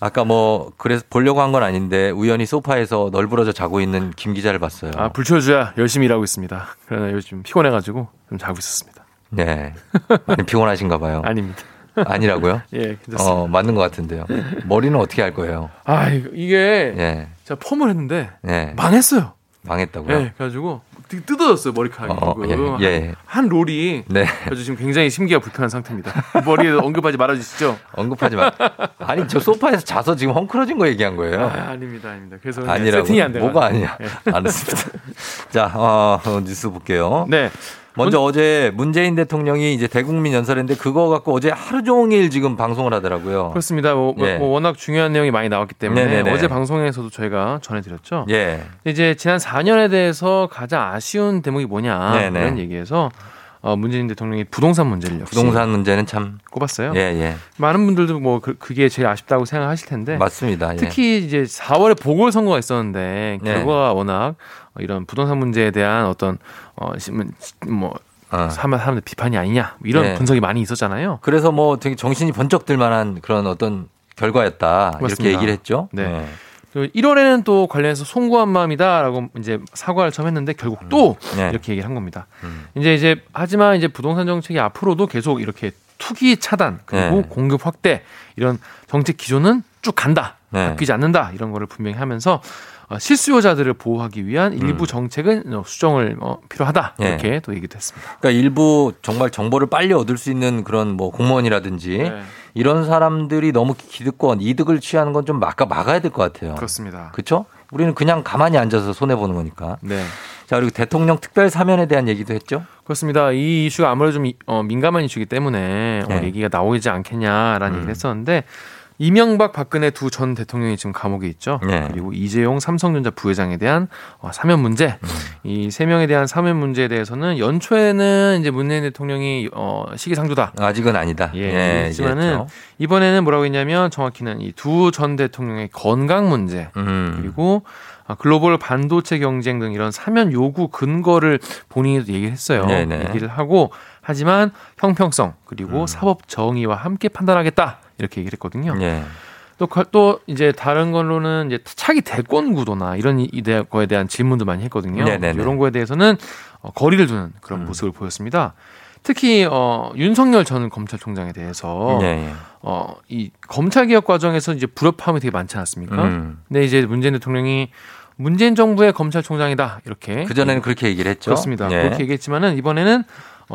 아까 뭐 그래서 보려고 한 건 아닌데 우연히 소파에서 널브러져 자고 있는 김 기자를 봤어요. 아, 불철주야 열심히 일하고 있습니다. 그러나 요즘 피곤해가지고 좀 자고 있었습니다. 네. 많이 피곤하신가 봐요. 아닙니다. 아니라고요? 예, 괜찮습니다. 어, 맞는 것 같은데요. 머리는 어떻게 할 거예요? 아, 이게 예. 제가 펌을 했는데 예. 망했어요. 망했다고요? 예, 그래가지고 뜯어졌어요 머리카락이. 어, 지금. 예, 예. 한 롤이 네. 그래서 지금 굉장히 심기가 불편한 상태입니다. 머리에 언급하지 말아주시죠. 언급하지 마. 아니, 저 소파에서 자서 지금 헝클어진 거 얘기한 거예요. 아, 아닙니다, 아닙니다. 그래서 아니라고. 세팅이 안 돼요. 뭐가 아니야. 예. 알았습니다. 자, 어, 어, 뉴스 볼게요. 네. 먼저 어제 문재인 대통령이 이제 대국민 연설했는데 그거 갖고 어제 하루 종일 지금 방송을 하더라고요. 그렇습니다. 뭐, 뭐- 예. 뭐 워낙 중요한 내용이 많이 나왔기 때문에 네네네. 어제 방송에서도 저희가 전해드렸죠. 예. 이제 지난 4년에 대해서 가장 아쉬운 대목이 뭐냐 네네. 이런 얘기에서 어, 문재인 대통령이 부동산 문제를 역시 부동산 문제는 참 꼽았어요. 예, 예. 많은 분들도 뭐 그, 게 제일 아쉽다고 생각하실 텐데 맞습니다. 예. 특히 이제 4월에 보궐선거가 있었는데 네. 결과가 워낙 이런 부동산 문제에 대한 어떤 어, 뭐 사람 사람들 비판이 아니냐 뭐 이런 네. 분석이 많이 있었잖아요. 그래서 뭐 되게 정신이 번쩍 들 만한 그런 어떤 결과였다. 이렇게 맞습니다. 얘기를 했죠. 네. 1월에는 또 관련해서 송구한 마음이다라고 이제 사과를 처음 했는데 결국 또 네. 이렇게 얘기를 한 겁니다. 음. 이제 이제 하지만 이제 부동산 정책이 앞으로도 계속 이렇게 투기 차단 그리고 네. 공급 확대 이런 정책 기조는 쭉 간다. 네. 바뀌지 않는다. 이런 거를 분명히 하면서 어, 실수요자들을 보호하기 위한 일부 정책은 어, 수정을 어, 필요하다. 네. 이렇게 또 얘기도 했습니다. 그러니까 일부 정말 정보를 빨리 얻을 수 있는 그런 뭐 공무원이라든지 네. 이런 사람들이 너무 기득권, 이득을 취하는 건 좀 막아 막아야 될 것 같아요. 그렇습니다. 그렇죠? 우리는 그냥 가만히 앉아서 손해 보는 거니까. 네. 자 그리고 대통령 특별 사면에 대한 얘기도 했죠. 그렇습니다. 이 이슈가 아무래도 좀 이- 어, 민감한 이슈이기 때문에 어, 네. 얘기가 나오지 않겠냐라는 음. 얘기를 했었는데 이명박 박근혜 두 전 대통령이 지금 감옥에 있죠. 네. 그리고 이재용 삼성전자 부회장에 대한 어, 사면 문제. 음. 이세 명에 대한 사면 문제에 대해서는 연초에는 이제 문재인 대통령이 어, 시기상조다. 아직은 아니다. 예, 했지만은 얘기했죠. 이번에는 뭐라고 했냐면 정확히는 이 두 전 대통령의 건강 문제 음. 그리고 아, 글로벌 반도체 경쟁 등 이런 사면 요구 근거를 본인이 얘기를 했어요. 네네. 얘기를 하고 하지만 형평성 그리고 음. 사법 정의와 함께 판단하겠다 이렇게 얘기를 했거든요. 예. 또, 거- 또 이제 다른 걸로는 이제 차기 대권 구도나 이런 이- 이 거에 대한 질문도 많이 했거든요. 네네네. 이런 거에 대해서는 어, 거리를 두는 그런 음. 모습을 보였습니다. 특히 어, 윤석열 전 검찰총장에 대해서 예, 예. 어, 이 검찰 개혁 과정에서 이제 불협화음이 되게 많지 않았습니까? 음. 근데 이제 문재인 대통령이 문재인 정부의 검찰총장이다 이렇게 그 전에는 그렇게 얘기를 했죠. 그렇습니다. 예. 그렇게 얘기했지만은 이번에는 어,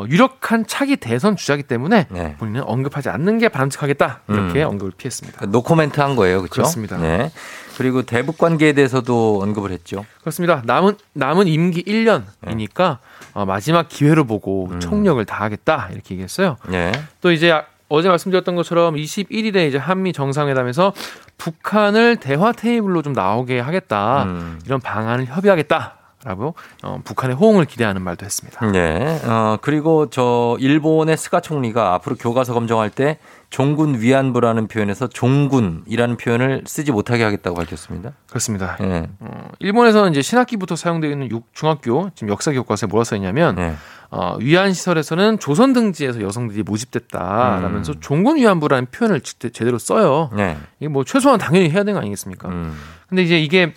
유력한 차기 대선 주자기 때문에 네. 본인은 언급하지 않는 게 바람직하겠다 이렇게 음. 언급을 피했습니다. 노코멘트 한 거예요, 그렇죠? 그렇습니다. 네. 그리고 대북 관계에 대해서도 언급을 했죠. 그렇습니다. 남은 남은 임기 1년이니까 어, 마지막 기회로 보고 음. 총력을 다하겠다 이렇게 얘기했어요. 네. 또 이제 아- 어제 말씀드렸던 것처럼 21일에 이제 한미 정상회담에서 북한을 대화 테이블로 좀 나오게 하겠다 음. 이런 방안을 협의하겠다 라고 어, 북한의 호응을 기대하는 말도 했습니다. 네. 어, 그리고 저 일본의 스가 총리가 앞으로 교과서 검정할 때 종군 위안부라는 표현에서 종군이라는 표현을 쓰지 못하게 하겠다고 밝혔습니다. 그렇습니다. 네. 어, 일본에서는 이제 신학기부터 사용되어 있는 육- 중학교 지금 역사 교과서에 뭐라 써 있냐면 네. 어, 위안 시설에서는 조선 등지에서 여성들이 모집됐다라면서 종군 위안부라는 표현을 지- 제대로 써요. 네. 이게 뭐 최소한 당연히 해야 되는 거 아니겠습니까? 음. 근데 이제 이게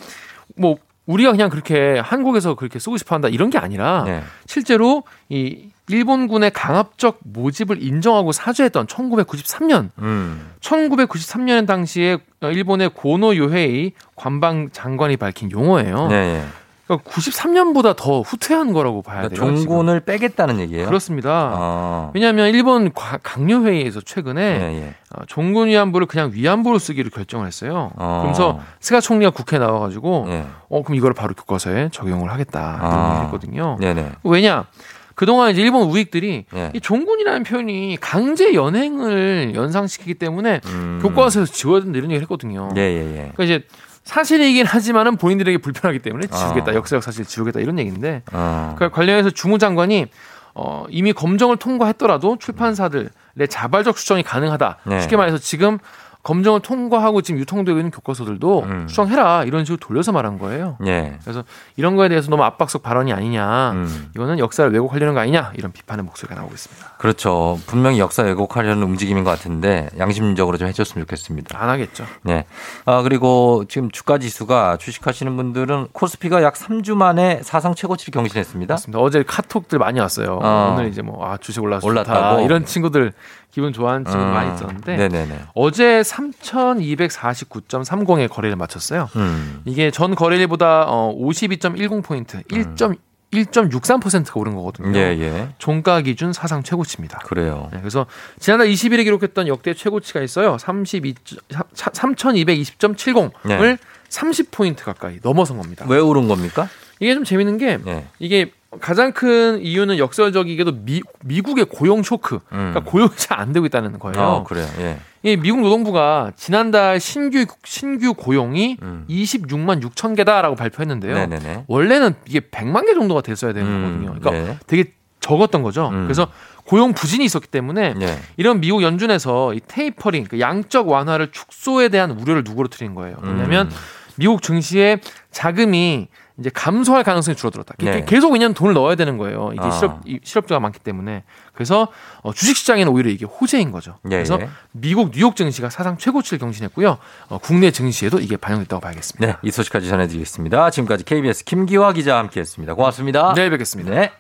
뭐 우리가 그냥 그렇게 한국에서 그렇게 쓰고 싶어 한다 이런 게 아니라 네. 실제로 이 일본군의 강압적 모집을 인정하고 사죄했던 1993년 음. 1993년 당시에 일본의 고노 요헤이 관방 장관이 밝힌 용어예요. 네. 네. 그러니까 93년보다 더 후퇴한 거라고 봐야 돼요. 그러니까 종군을 빼겠다는 얘기예요. 지금. 그렇습니다. 아. 왜냐하면 일본 과- 강요 회의에서 최근에 예, 예. 어, 종군 위안부를 그냥 위안부로 쓰기로 결정을 했어요. 어. 그러면서 스가 총리가 국회에 나와가지고 예. 어 그럼 이거를 바로 교과서에 적용을 하겠다 이런 아. 얘기를 했거든요. 네네. 왜냐? 그동안 이제 일본 우익들이 예. 이 종군이라는 표현이 강제 연행을 연상시키기 때문에 음. 교과서에서 지워야 된다 이런 얘기를 했거든요. 예, 예, 예. 그러니까 이제 사실이긴 하지만은 본인들에게 불편하기 때문에 지우겠다. 어. 역사적 사실 지우겠다 이런 얘기인데 어. 그 관련해서 주무장관이 어, 이미 검정을 통과했더라도 출판사들의 자발적 수정이 가능하다. 네. 쉽게 말해서 지금 검정을 통과하고 지금 유통되고 있는 교과서들도 음. 수정해라 이런 식으로 돌려서 말한 거예요. 예. 그래서 이런 거에 대해서 너무 압박적 발언이 아니냐, 음. 이거는 역사를 왜곡하려는 거 아니냐 이런 비판의 목소리가 나오고 있습니다. 그렇죠. 분명히 역사 왜곡하려는 움직임인 것 같은데 양심적으로 좀 해줬으면 좋겠습니다. 안 하겠죠. 네. 아, 그리고 지금 주가 지수가 주식하시는 분들은 코스피가 약 3주 만에 사상 최고치를 경신했습니다. 맞습니다. 어제 카톡들 많이 왔어요. 어. 오늘 이제 뭐 아, 주식 올라서 올랐다고? 이런 친구들 기분 좋아하는 친구들 음. 많이 있었는데 네네네. 어제 3,249.30의 거래를 마쳤어요. 음. 이게 전 거래일보다 어, 52.10포인트, 1. 1.63%가 오른 거거든요. 음. 예, 예. 종가 기준 사상 최고치입니다. 그래요. 네, 그래서 지난달 20일에 기록했던 역대 최고치가 있어요. 32 3220.70을 네. 30포인트 가까이 넘어선 겁니다. 왜 오른 겁니까? 이게 좀 재밌는 게 예. 이게 가장 큰 이유는 역설적이게도 미, 미국의 고용 쇼크, 그러니까 음. 고용이 잘 안 되고 있다는 거예요. 어, 그래요. 예. 이 미국 노동부가 지난달 신규 신규 고용이 음. 26만 6천 개다라고 발표했는데요. 네네네. 원래는 이게 100만 개 정도가 됐어야 되는 음, 거거든요. 그러니까 네. 되게 적었던 거죠. 음. 그래서 고용 부진이 있었기 때문에 예. 이런 미국 연준에서 이 테이퍼링, 그 양적 완화를 축소에 대한 우려를 누그러뜨린 거예요. 왜냐하면 음. 미국 증시의 자금이 이제 감소할 가능성이 줄어들었다. 게- 네. 계속 왜냐하면 돈을 넣어야 되는 거예요. 이게 아. 실업 이- 실업자가 많기 때문에 그래서 어, 주식 시장에는 오히려 이게 호재인 거죠. 예, 그래서 예. 미국 뉴욕 증시가 사상 최고치를 경신했고요. 어, 국내 증시에도 이게 반영됐다고 봐야겠습니다. 네, 이 소식까지 전해드리겠습니다. 지금까지 KBS 김기화 기자와 함께했습니다. 고맙습니다. 내일 뵙겠습니다. 네.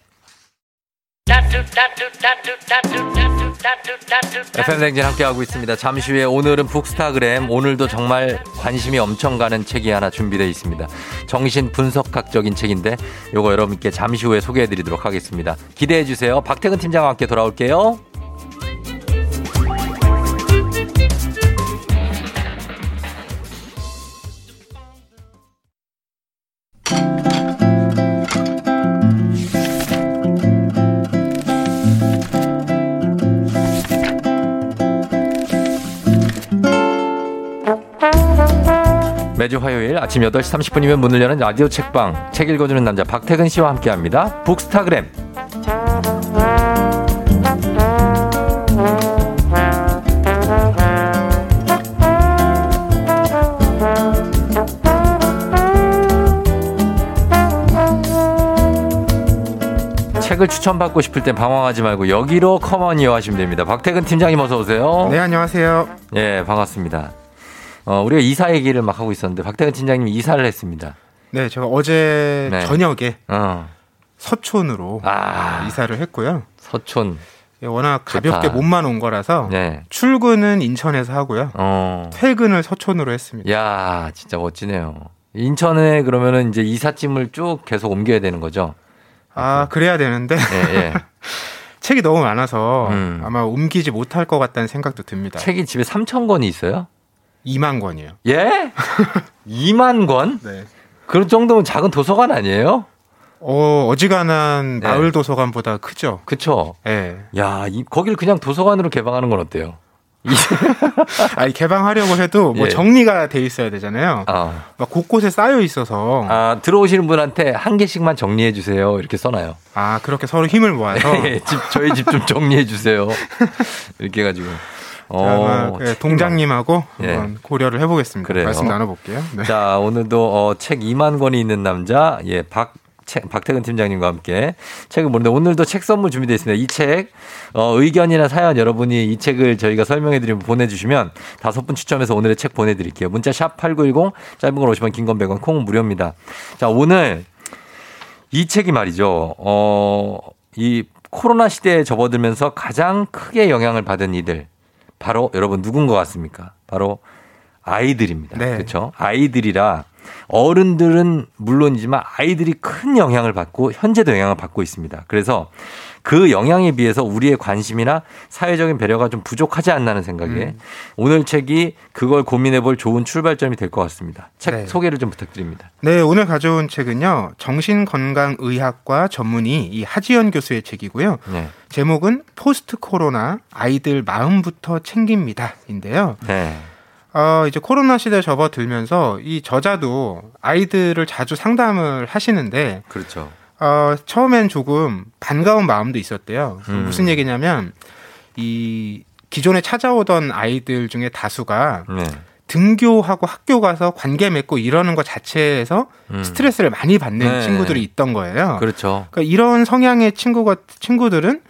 FM 댕진 함께하고 있습니다. 잠시 후에 오늘은 북스타그램 오늘도 정말 관심이 엄청 가는 책이 하나 준비되어 있습니다. 정신 분석학적인 책인데 요거 여러분께 잠시 후에 소개해드리도록 하겠습니다. 기대해 주세요. 박태근 팀장과 함께 돌아올게요. 매주 화요일 아침 8시 30분이면 문을 여는 라디오 책방 책 읽어주는 남자 박태근 씨와 함께합니다. 북스타그램 책을 추천받고 싶을 땐 방황하지 말고 여기로 come on here 하시면 됩니다. 박태근 팀장님 어서 오세요. 네, 안녕하세요. 예, 반갑습니다. 어, 우리가 이사 얘기를 막 하고 있었는데 박태근 팀장님이 이사를 했습니다. 네, 제가 어제 네. 저녁에 어, 서촌으로 아. 이사를 했고요. 서촌. 예, 워낙 가볍게 좋다. 몸만 온 거라서 네. 출근은 인천에서 하고요. 어. 퇴근을 서촌으로 했습니다. 야, 진짜 멋지네요. 인천에 그러면은 이제 이삿짐을 쭉 계속 옮겨야 되는 거죠. 아, 그래야 되는데 예, 예. 책이 너무 많아서 음. 아마 옮기지 못할 것 같다는 생각도 듭니다. 책이 집에 3천 권이 있어요? 2만 권이요. 예? 2만 권? 네. 그런 정도면 작은 도서관 아니에요? 어, 어지간한 네. 마을 도서관보다 크죠. 그쵸? 예. 야, 이, 거기를 그냥 도서관으로 개방하는 건 어때요? 아니 개방하려고 해도 뭐 예. 정리가 돼 있어야 되잖아요. 아. 막 곳곳에 쌓여 있어서 아, 들어오시는 분한테 한 개씩만 정리해 주세요. 이렇게 써놔요. 아 그렇게 서로 힘을 모아서 예, 집 저희 집 좀 정리해 주세요. 이렇게 해 가지고. 어, 그 동장님하고 예. 한번 고려를 해보겠습니다. 그래요. 말씀 나눠볼게요. 네. 자, 오늘도 어, 책 2만 권이 있는 남자, 예, 박, 책, 박태근 팀장님과 함께 책을 보는데 오늘도 책 선물 준비되어 있습니다. 이 책, 어, 의견이나 사연 여러분이 이 책을 저희가 설명해 드리면 보내주시면 다섯 분 추첨해서 오늘의 책 보내드릴게요. 문자 샵 8910, 짧은 걸 50원, 긴 건 100원, 콩은 무료입니다. 자, 오늘 이 책이 말이죠. 어, 이 코로나 시대에 접어들면서 가장 크게 영향을 받은 이들. 바로 여러분 누군 것 같습니까? 바로 아이들입니다. 네. 그렇죠? 아이들이라 어른들은 물론이지만 아이들이 큰 영향을 받고 현재도 영향을 받고 있습니다. 그래서 그 영향에 비해서 우리의 관심이나 사회적인 배려가 좀 부족하지 않나는 생각에 음. 오늘 책이 그걸 고민해 볼 좋은 출발점이 될 것 같습니다. 책 네. 소개를 좀 부탁드립니다. 네, 오늘 가져온 책은요. 정신건강의학과 전문의 이 하지연 교수의 책이고요. 네. 제목은 포스트 코로나 아이들 마음부터 챙깁니다인데요. 네. 어, 이제 코로나 시대에 접어들면서 이 저자도 아이들을 자주 상담을 하시는데 그렇죠. 어, 처음엔 조금 반가운 마음도 있었대요. 음. 무슨 얘기냐면 이 기존에 찾아오던 아이들 중에 다수가 네. 등교하고 학교 가서 관계 맺고 이러는 것 자체에서 음. 스트레스를 많이 받는 네. 친구들이 있던 거예요. 그렇죠. 그러니까 이런 성향의 친구가 친구들은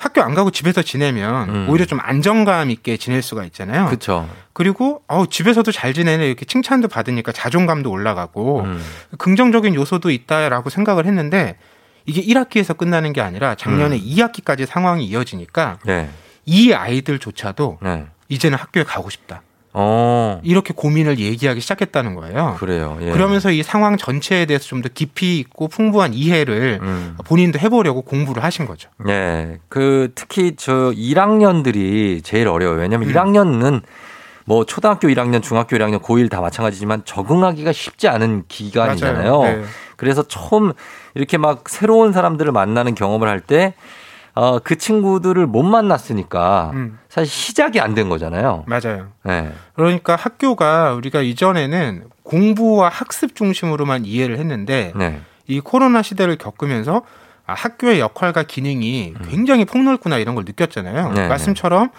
학교 안 가고 집에서 지내면 음. 오히려 좀 안정감 있게 지낼 수가 있잖아요. 그렇죠. 그리고 어 집에서도 잘 지내네 이렇게 칭찬도 받으니까 자존감도 올라가고 음. 긍정적인 요소도 있다라고 생각을 했는데 이게 1학기에서 끝나는 게 아니라 작년에 음. 2학기까지 상황이 이어지니까 네. 이 아이들조차도 네. 이제는 학교에 가고 싶다. 어. 이렇게 고민을 얘기하기 시작했다는 거예요. 그래요. 예. 그러면서 이 상황 전체에 대해서 좀 더 깊이 있고 풍부한 이해를 음. 본인도 해보려고 공부를 하신 거죠. 네. 그 특히 저 1학년들이 제일 어려워요. 왜냐면 음. 1학년은 뭐 초등학교 1학년, 중학교 1학년, 고1 다 마찬가지지만 적응하기가 쉽지 않은 기간이잖아요. 네. 그래서 처음 이렇게 막 새로운 사람들을 만나는 경험을 할 때 어, 그 친구들을 못 만났으니까 음. 사실 시작이 안 된 거잖아요. 맞아요. 네. 그러니까 학교가 우리가 이전에는 공부와 학습 중심으로만 이해를 했는데 네. 이 코로나 시대를 겪으면서 아, 학교의 역할과 기능이 굉장히 폭넓구나 이런 걸 느꼈잖아요. 음. 네, 말씀처럼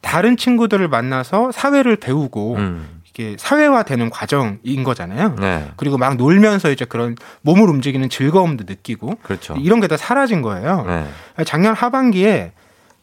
다른 친구들을 만나서 사회를 배우고 음. 이게 사회화되는 과정인 거잖아요. 네. 그리고 막 놀면서 이제 그런 몸을 움직이는 즐거움도 느끼고 그렇죠. 이런 게 다 사라진 거예요. 네. 작년 하반기에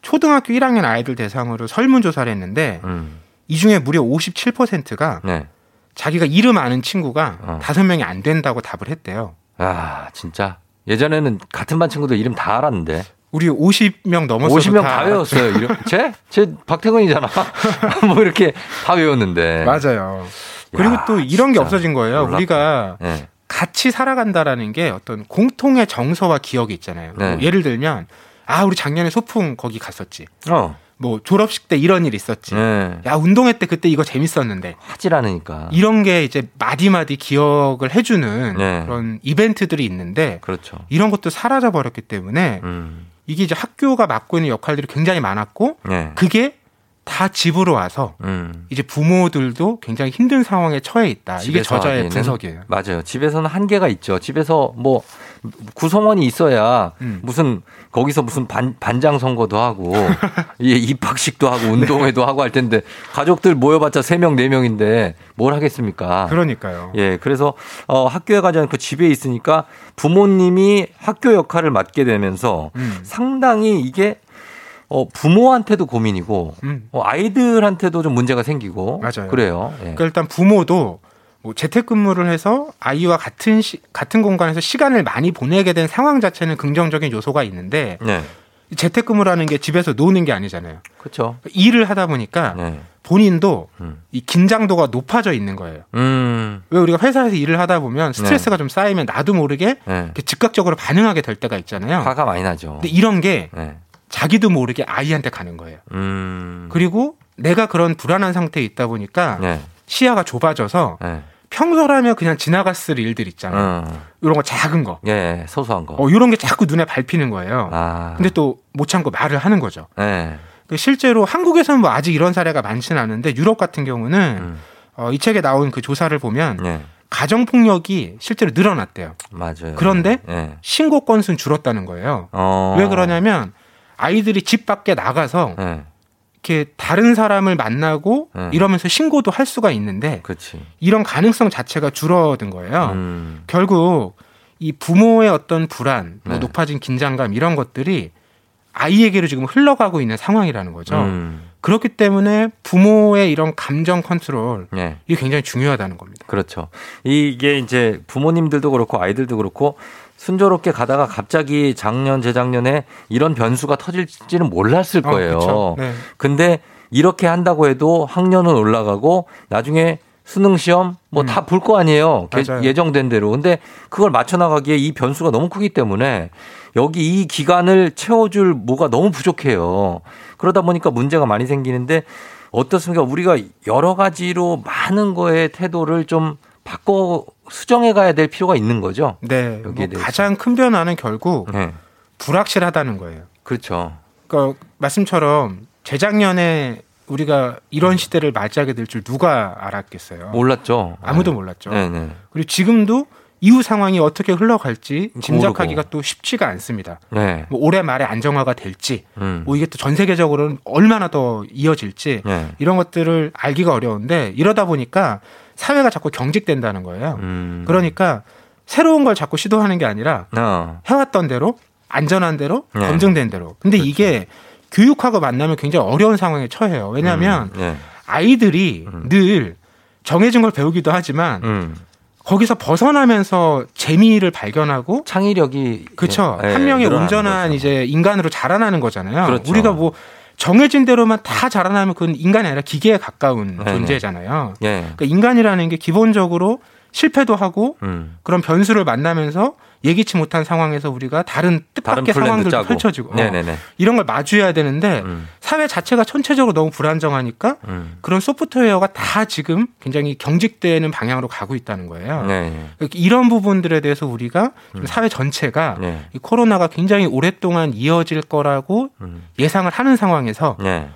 초등학교 1학년 아이들 대상으로 설문조사를 했는데 음. 이 중에 무려 57%가 네. 자기가 이름 아는 친구가 어. 다섯 명이 안 된다고 답을 했대요. 아, 진짜. 예전에는 같은 반 친구들 이름 다 알았는데. 우리 50명 넘었어도 50명 다 다, 외웠어요. 제? 제 박태근이잖아. 뭐 이렇게 다 외웠는데. 맞아요. 그리고 야, 또 이런 게 없어진 거예요. 놀랍다. 우리가 네. 같이 살아간다라는 게 어떤 공통의 정서와 기억이 있잖아요. 네. 뭐 예를 들면 아 우리 작년에 소풍 거기 갔었지. 어. 뭐 졸업식 때 이런 일 있었지. 네. 야 운동회 때 그때 이거 재밌었는데. 하질 않으니까. 이런 게 이제 마디마디 기억을 해주는 네. 그런 이벤트들이 있는데 그렇죠. 이런 것도 사라져 버렸기 때문에 음. 이게 이제 학교가 맡고 있는 역할들이 굉장히 많았고 네. 그게 다 집으로 와서 음. 이제 부모들도 굉장히 힘든 상황에 처해 있다. 이게 저자의 분석이에요. 맞아요. 집에서는 한계가 있죠. 집에서 뭐 구성원이 있어야 음. 무슨 거기서 무슨 반, 반장 선거도 하고 예, 입학식도 하고 운동회도 하고 할 텐데 가족들 모여봤자 3명, 4명인데 뭘 하겠습니까? 그러니까요. 예, 그래서 어, 학교에 가지 않고 집에 있으니까 부모님이 학교 역할을 맡게 되면서 음. 상당히 이게 어, 부모한테도 고민이고 음. 어, 아이들한테도 좀 문제가 생기고 맞아요. 그래요. 예. 그러니까 일단 부모도 뭐 재택근무를 해서 아이와 같은 시, 같은 공간에서 시간을 많이 보내게 된 상황 자체는 긍정적인 요소가 있는데 네. 재택근무라는 게 집에서 노는 게 아니잖아요. 그렇죠. 일을 하다 보니까 네. 본인도 음. 이 긴장도가 높아져 있는 거예요. 음. 왜 우리가 회사에서 일을 하다 보면 스트레스가 좀 쌓이면 나도 모르게 네. 즉각적으로 반응하게 될 때가 있잖아요. 화가 많이 나죠. 근데 이런 게 네. 자기도 모르게 아이한테 가는 거예요. 음. 그리고 내가 그런 불안한 상태에 있다 보니까 네. 시야가 좁아져서 네. 평소라면 그냥 지나갔을 일들 있잖아요. 어. 이런 거 작은 거. 예, 소소한 거. 어, 이런 게 자꾸 눈에 밟히는 거예요. 아. 근데 또 못 참고 말을 하는 거죠. 네. 그 실제로 한국에서는 뭐 아직 이런 사례가 많지는 않은데 유럽 같은 경우는 음. 어, 이 책에 나온 그 조사를 보면 네. 가정 폭력이 실제로 늘어났대요. 맞아요. 그런데 예. 신고 건수는 줄었다는 거예요. 어. 왜 그러냐면 아이들이 집 밖에 나가서 예. 이렇게 다른 사람을 만나고 네. 이러면서 신고도 할 수가 있는데 그렇지. 이런 가능성 자체가 줄어든 거예요. 음. 결국 이 부모의 어떤 불안, 뭐 네. 높아진 긴장감 이런 것들이 아이에게로 지금 흘러가고 있는 상황이라는 거죠. 음. 그렇기 때문에 부모의 이런 감정 컨트롤 예. 이게 굉장히 중요하다는 겁니다. 그렇죠. 이게 이제 부모님들도 그렇고 아이들도 그렇고 순조롭게 가다가 갑자기 작년 재작년에 이런 변수가 터질지는 몰랐을 어, 거예요. 그쵸. 네. 근데 이렇게 한다고 해도 학년은 올라가고 나중에 수능 시험 뭐 다 볼거 아니에요. 게- 음. 맞아요. 예정된 대로. 근데 그걸 맞춰 나가기에 이 변수가 너무 크기 때문에 여기 이 기간을 채워줄 뭐가 너무 부족해요. 그러다 보니까 문제가 많이 생기는데 어떻습니까? 우리가 여러 가지로 많은 거에 태도를 좀 바꿔 수정해 가야 될 필요가 있는 거죠. 네. 여기에 뭐. 가장 큰 변화는 결국 네. 불확실하다는 거예요. 그렇죠. 그러니까 말씀처럼 재작년에 우리가 이런 시대를 맞이하게 될 줄 누가 알았겠어요. 몰랐죠. 아무도 네. 몰랐죠. 네네. 그리고 지금도 이후 상황이 어떻게 흘러갈지 짐작하기가 모르고. 또 쉽지가 않습니다. 네. 뭐 올해 말에 안정화가 될지, 음. 뭐 이게 또 전 세계적으로는 얼마나 더 이어질지 네. 이런 것들을 알기가 어려운데 이러다 보니까 사회가 자꾸 경직된다는 거예요. 음. 그러니까 새로운 걸 자꾸 시도하는 게 아니라 어. 해왔던 대로 안전한 대로 네. 검증된 대로. 근데 이게 교육하고 만나면 굉장히 어려운 상황에 처해요. 왜냐하면 음. 네. 아이들이 늘 정해진 걸 배우기도 하지만 음. 거기서 벗어나면서 재미를 발견하고 창의력이 그렇죠. 예, 한 명의 온전한 거죠. 이제 인간으로 자라나는 거잖아요. 그렇죠. 우리가 뭐 정해진 대로만 다 자라나면 그건 인간이 아니라 기계에 가까운 네, 존재잖아요. 예. 그러니까 인간이라는 게 기본적으로 실패도 하고 음. 그런 변수를 만나면서 예기치 못한 상황에서 우리가 다른 뜻밖의 상황들도 짜고. 펼쳐지고 어. 이런 걸 마주해야 되는데 음. 사회 자체가 전체적으로 너무 불안정하니까 음. 그런 소프트웨어가 다 지금 굉장히 경직되는 방향으로 가고 있다는 거예요. 네. 그러니까 이런 부분들에 대해서 우리가 좀 사회 전체가 네. 이 코로나가 굉장히 오랫동안 이어질 거라고 음. 예상을 하는 상황에서 네.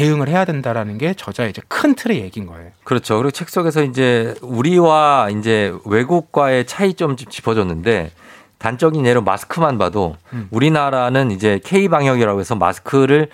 어, 대응을 해야 된다라는 게 저자의 이제 큰 틀의 얘기인 거예요. 그렇죠. 그리고 책 속에서 이제 우리와 이제 외국과의 차이점 좀 짚어줬는데 단적인 예로 마스크만 봐도 음. 우리나라는 이제 K 방역이라고 해서 마스크를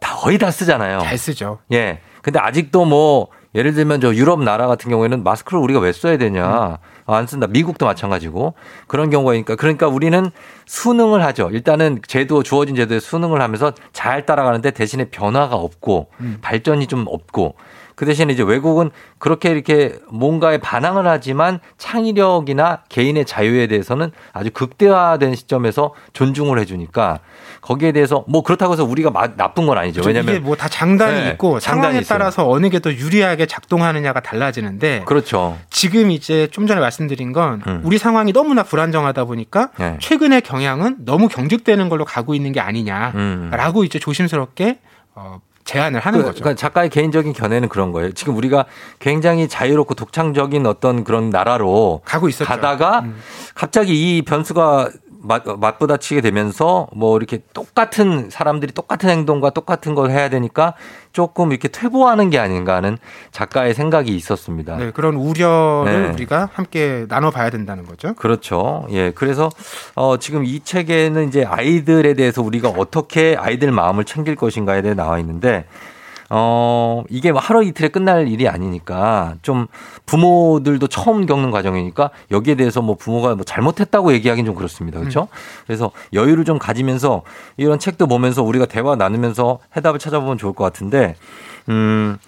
다 거의 다 쓰잖아요. 잘 쓰죠. 예. 근데 아직도 뭐 예를 들면 저 유럽 나라 같은 경우에는 마스크를 우리가 왜 써야 되냐. 안 쓴다. 미국도 마찬가지고 그런 경우가 있으니까 그러니까 우리는 수능을 하죠. 일단은 제도 주어진 제도에 수능을 하면서 잘 따라가는데 대신에 변화가 없고 음. 발전이 좀 없고 그 대신에 이제 외국은 그렇게 이렇게 뭔가에 반항을 하지만 창의력이나 개인의 자유에 대해서는 아주 극대화된 시점에서 존중을 해주니까 거기에 대해서 뭐 그렇다고 해서 우리가 마- 나쁜 건 아니죠. 그렇죠. 왜냐면 이게 뭐 다 장단이 네, 있고 장단이 상황에 있어요. 따라서 어느 게 더 유리하게 작동하느냐가 달라지는데 그렇죠. 지금 이제 좀 전에 말씀드린 건 음. 우리 상황이 너무나 불안정하다 보니까 네. 최근의 경향은 너무 경직되는 걸로 가고 있는 게 아니냐라고 음. 이제 조심스럽게 어, 제안을 하는 그, 거죠. 그러니까 작가의 개인적인 견해는 그런 거예요. 지금 우리가 굉장히 자유롭고 독창적인 어떤 그런 나라로 가고 있었죠. 가다가 음. 갑자기 이 변수가 맞, 맞부딪히게 되면서 뭐 이렇게 똑같은 사람들이 똑같은 행동과 똑같은 걸 해야 되니까 조금 이렇게 퇴보하는 게 아닌가 하는 작가의 생각이 있었습니다. 네, 그런 우려를 네. 우리가 함께 나눠봐야 된다는 거죠. 그렇죠. 예. 그래서 어 지금 이 책에는 이제 아이들에 대해서 우리가 어떻게 아이들 마음을 챙길 것인가에 대해 나와 있는데 어 이게 뭐 하루 이틀에 끝날 일이 아니니까 좀 부모들도 처음 겪는 과정이니까 여기에 대해서 뭐 부모가 뭐 잘못했다고 얘기하기는 좀 그렇습니다. 그렇죠? 그래서 여유를 좀 가지면서 이런 책도 보면서 우리가 대화 나누면서 해답을 찾아보면 좋을 것 같은데 음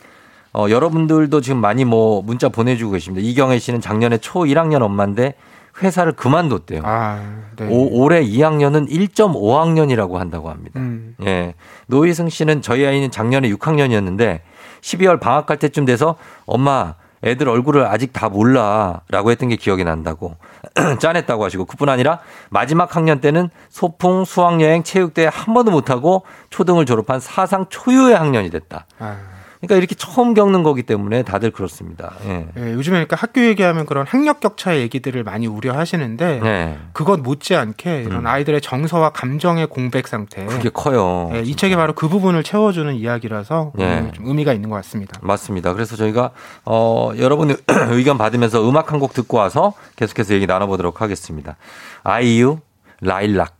어, 여러분들도 지금 많이 뭐 문자 보내주고 계십니다. 이경혜 씨는 작년에 초 1학년 엄마인데 회사를 그만뒀대요. 아, 네. 오- 올해 2학년은 1.5학년이라고 한다고 합니다. 음. 예. 노희승 씨는 저희 아이는 작년에 6학년이었는데 12월 방학할 때쯤 돼서 엄마 애들 얼굴을 아직 다 몰라 라고 했던 게 기억이 난다고 짠했다고 하시고 그뿐 아니라 마지막 학년 때는 소풍, 수학여행, 체육대회 한 번도 못하고 초등을 졸업한 사상 초유의 학년이 됐다. 아, 그러니까 이렇게 처음 겪는 거기 때문에 다들 그렇습니다. 예. 예, 요즘에 그러니까 학교 얘기하면 그런 학력 격차 얘기들을 많이 우려하시는데 네. 그것 못지않게 이런 아이들의 정서와 감정의 공백 상태. 그게 커요. 예, 이 책이 바로 그 부분을 채워주는 이야기라서 예. 음, 좀 의미가 있는 것 같습니다. 맞습니다. 그래서 저희가 어 여러분 의견 받으면서 음악 한 곡 듣고 와서 계속해서 얘기 나눠보도록 하겠습니다. 아이유 라일락.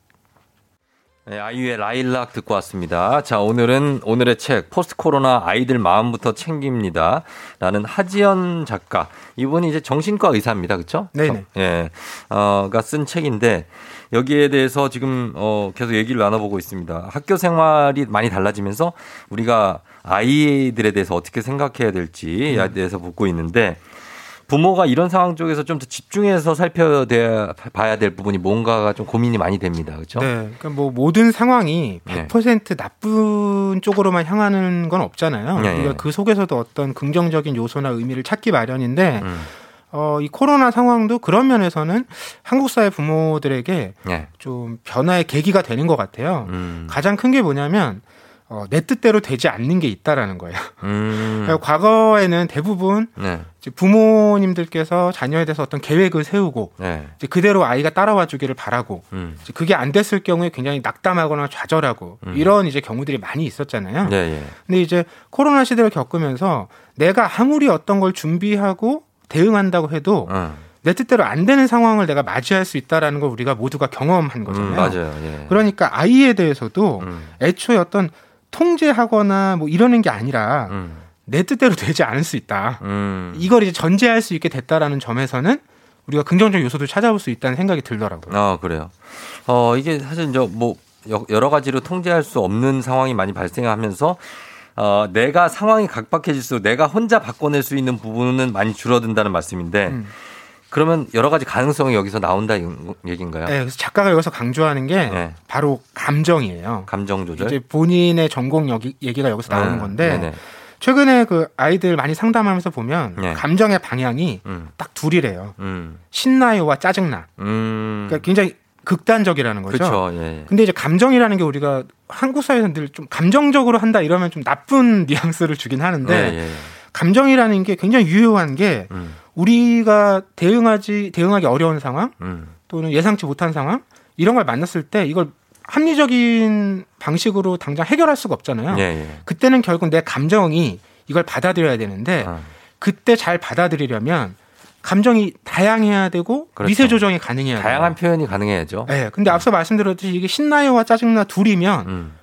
네, 아이유의 라일락 듣고 왔습니다. 자, 오늘은 오늘의 책 포스트 코로나 아이들 마음부터 챙깁니다. 라는 하지연 작가. 이분이 이제 정신과 의사입니다. 그렇죠? 네네. 예. 어가 쓴 책인데 여기에 대해서 지금 어 계속 얘기를 나눠보고 있습니다. 학교 생활이 많이 달라지면서 우리가 아이들에 대해서 어떻게 생각해야 될지에 음. 대해서 묻고 있는데 부모가 이런 상황 쪽에서 좀 더 집중해서 살펴봐야 될 부분이 뭔가가 좀 고민이 많이 됩니다. 그렇죠? 네, 그러니까 뭐 모든 상황이 네. 100% 나쁜 쪽으로만 향하는 건 없잖아요. 네, 우리가 네. 그 속에서도 어떤 긍정적인 요소나 의미를 찾기 마련인데 음. 어, 이 코로나 상황도 그런 면에서는 한국 사회 부모들에게 네. 좀 변화의 계기가 되는 것 같아요. 음. 가장 큰 게 뭐냐면 어, 내 뜻대로 되지 않는 게 있다라는 거예요. 음. 과거에는 대부분 네. 부모님들께서 자녀에 대해서 어떤 계획을 세우고 네. 그대로 아이가 따라와 주기를 바라고 음. 그게 안 됐을 경우에 굉장히 낙담하거나 좌절하고 음. 이런 이제 경우들이 많이 있었잖아요. 예, 예. 근데 이제 코로나 시대를 겪으면서 내가 아무리 어떤 걸 준비하고 대응한다고 해도 어. 내 뜻대로 안 되는 상황을 내가 맞이할 수 있다라는 걸 우리가 모두가 경험한 거잖아요. 음, 맞아요. 예. 그러니까 아이에 대해서도 음. 애초에 어떤 통제하거나 뭐 이러는 게 아니라 음. 내 뜻대로 되지 않을 수 있다. 음. 이걸 이제 전제할 수 있게 됐다라는 점에서는 우리가 긍정적 요소도 찾아볼 수 있다는 생각이 들더라고요. 아, 그래요. 어, 이게 사실 이제 뭐 여- 여러 가지로 통제할 수 없는 상황이 많이 발생하면서 어, 내가 상황이 각박해질수록 내가 혼자 바꿔낼 수 있는 부분은 많이 줄어든다는 말씀인데 음. 그러면 여러 가지 가능성이 여기서 나온다 이 얘기인가요? 네, 그래서 작가가 여기서 강조하는 게 네. 바로 감정이에요. 감정 조절. 이제 본인의 전공 여기, 얘기가 여기서 나오는 아, 건데 네네. 최근에 그 아이들 많이 상담하면서 보면 네. 감정의 방향이 음. 딱 둘이래요. 음. 신나요와 짜증나. 음. 그러니까 굉장히 극단적이라는 거죠. 그렇죠. 예. 근데 이제 감정이라는 게 우리가 한국 사회에서 늘 좀 감정적으로 한다 이러면 좀 나쁜 뉘앙스를 주긴 하는데 예, 예. 감정이라는 게 굉장히 유효한 게 음. 우리가 대응하지 대응하기 어려운 상황 음. 또는 예상치 못한 상황 이런 걸 만났을 때 이걸 합리적인 방식으로 당장 해결할 수가 없잖아요. 예, 예. 그때는 결국 내 감정이 이걸 받아들여야 되는데 아. 그때 잘 받아들이려면 감정이 다양해야 되고 그렇죠. 미세 조정이 가능해야 돼요. 다양한 표현이 가능해야죠. 네, 근데 앞서 말씀드렸듯이 이게 신나요와 짜증나 둘이면 음.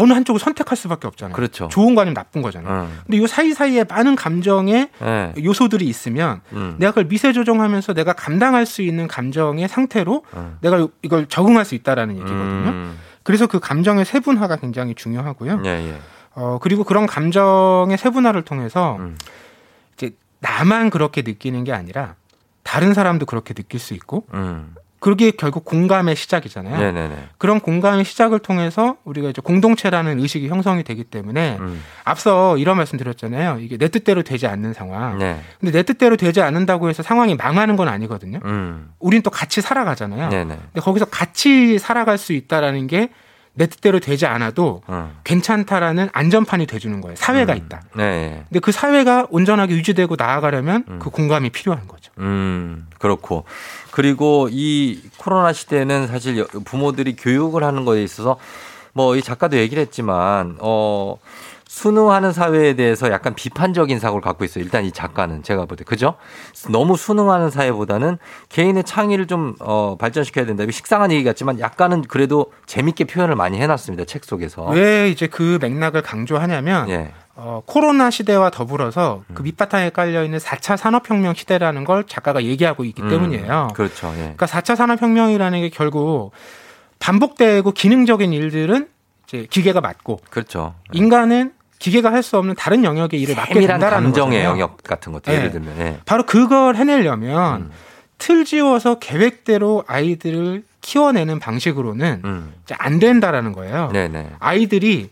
어느 한쪽을 선택할 수밖에 없잖아요. 그렇죠. 좋은 거 아니면 나쁜 거잖아요. 음. 근데 이 사이사이에 많은 감정의 예. 요소들이 있으면 음. 내가 그걸 미세 조정하면서 내가 감당할 수 있는 감정의 상태로 음. 내가 이걸 적응할 수 있다라는 얘기거든요. 음. 그래서 그 감정의 세분화가 굉장히 중요하고요. 예, 예. 어, 그리고 그런 감정의 세분화를 통해서 음. 이제 나만 그렇게 느끼는 게 아니라 다른 사람도 그렇게 느낄 수 있고 음. 그게 결국 공감의 시작이잖아요. 네네네. 그런 공감의 시작을 통해서 우리가 이제 공동체라는 의식이 형성이 되기 때문에 음. 앞서 이런 말씀 드렸잖아요. 이게 내 뜻대로 되지 않는 상황. 네. 근데 내 뜻대로 되지 않는다고 해서 상황이 망하는 건 아니거든요. 음. 우린 또 같이 살아가잖아요. 네네. 근데 거기서 같이 살아갈 수 있다라는 게 내 뜻대로 되지 않아도 어. 괜찮다라는 안전판이 돼주는 거예요. 사회가 있다. 네. 근데 그 사회가 온전하게 유지되고 나아가려면 그 공감이 필요한 거죠. 음, 그렇고. 그리고 이 코로나 시대는 사실 여- 부모들이 교육을 하는 거에 있어서 뭐 이 작가도 얘기를 했지만, 어, 순응하는 사회에 대해서 약간 비판적인 사고를 갖고 있어요. 일단 이 작가는 제가 볼 때. 그죠? 너무 순응하는 사회보다는 개인의 창의를 좀, 어, 발전시켜야 된다. 이거 식상한 얘기 같지만 약간은 그래도 재밌게 표현을 많이 해놨습니다. 책 속에서. 왜 이제 그 맥락을 강조하냐면 예. 어, 코로나 시대와 더불어서 그 밑바탕에 깔려 있는 4차 산업혁명 시대라는 걸 작가가 얘기하고 있기 음, 때문이에요. 그렇죠. 예. 그러니까 4차 산업혁명이라는 게 결국 반복되고 기능적인 일들은 이제 기계가 맡고 그렇죠. 인간은 기계가 할 수 없는 다른 영역의 일을 맡게 된다라는 감정의 거잖아요. 영역 같은 것도 네. 예를 들면. 예. 바로 그걸 해내려면 음. 틀 지워서 계획대로 아이들을 키워내는 방식으로는 음. 안 된다라는 거예요. 네네. 아이들이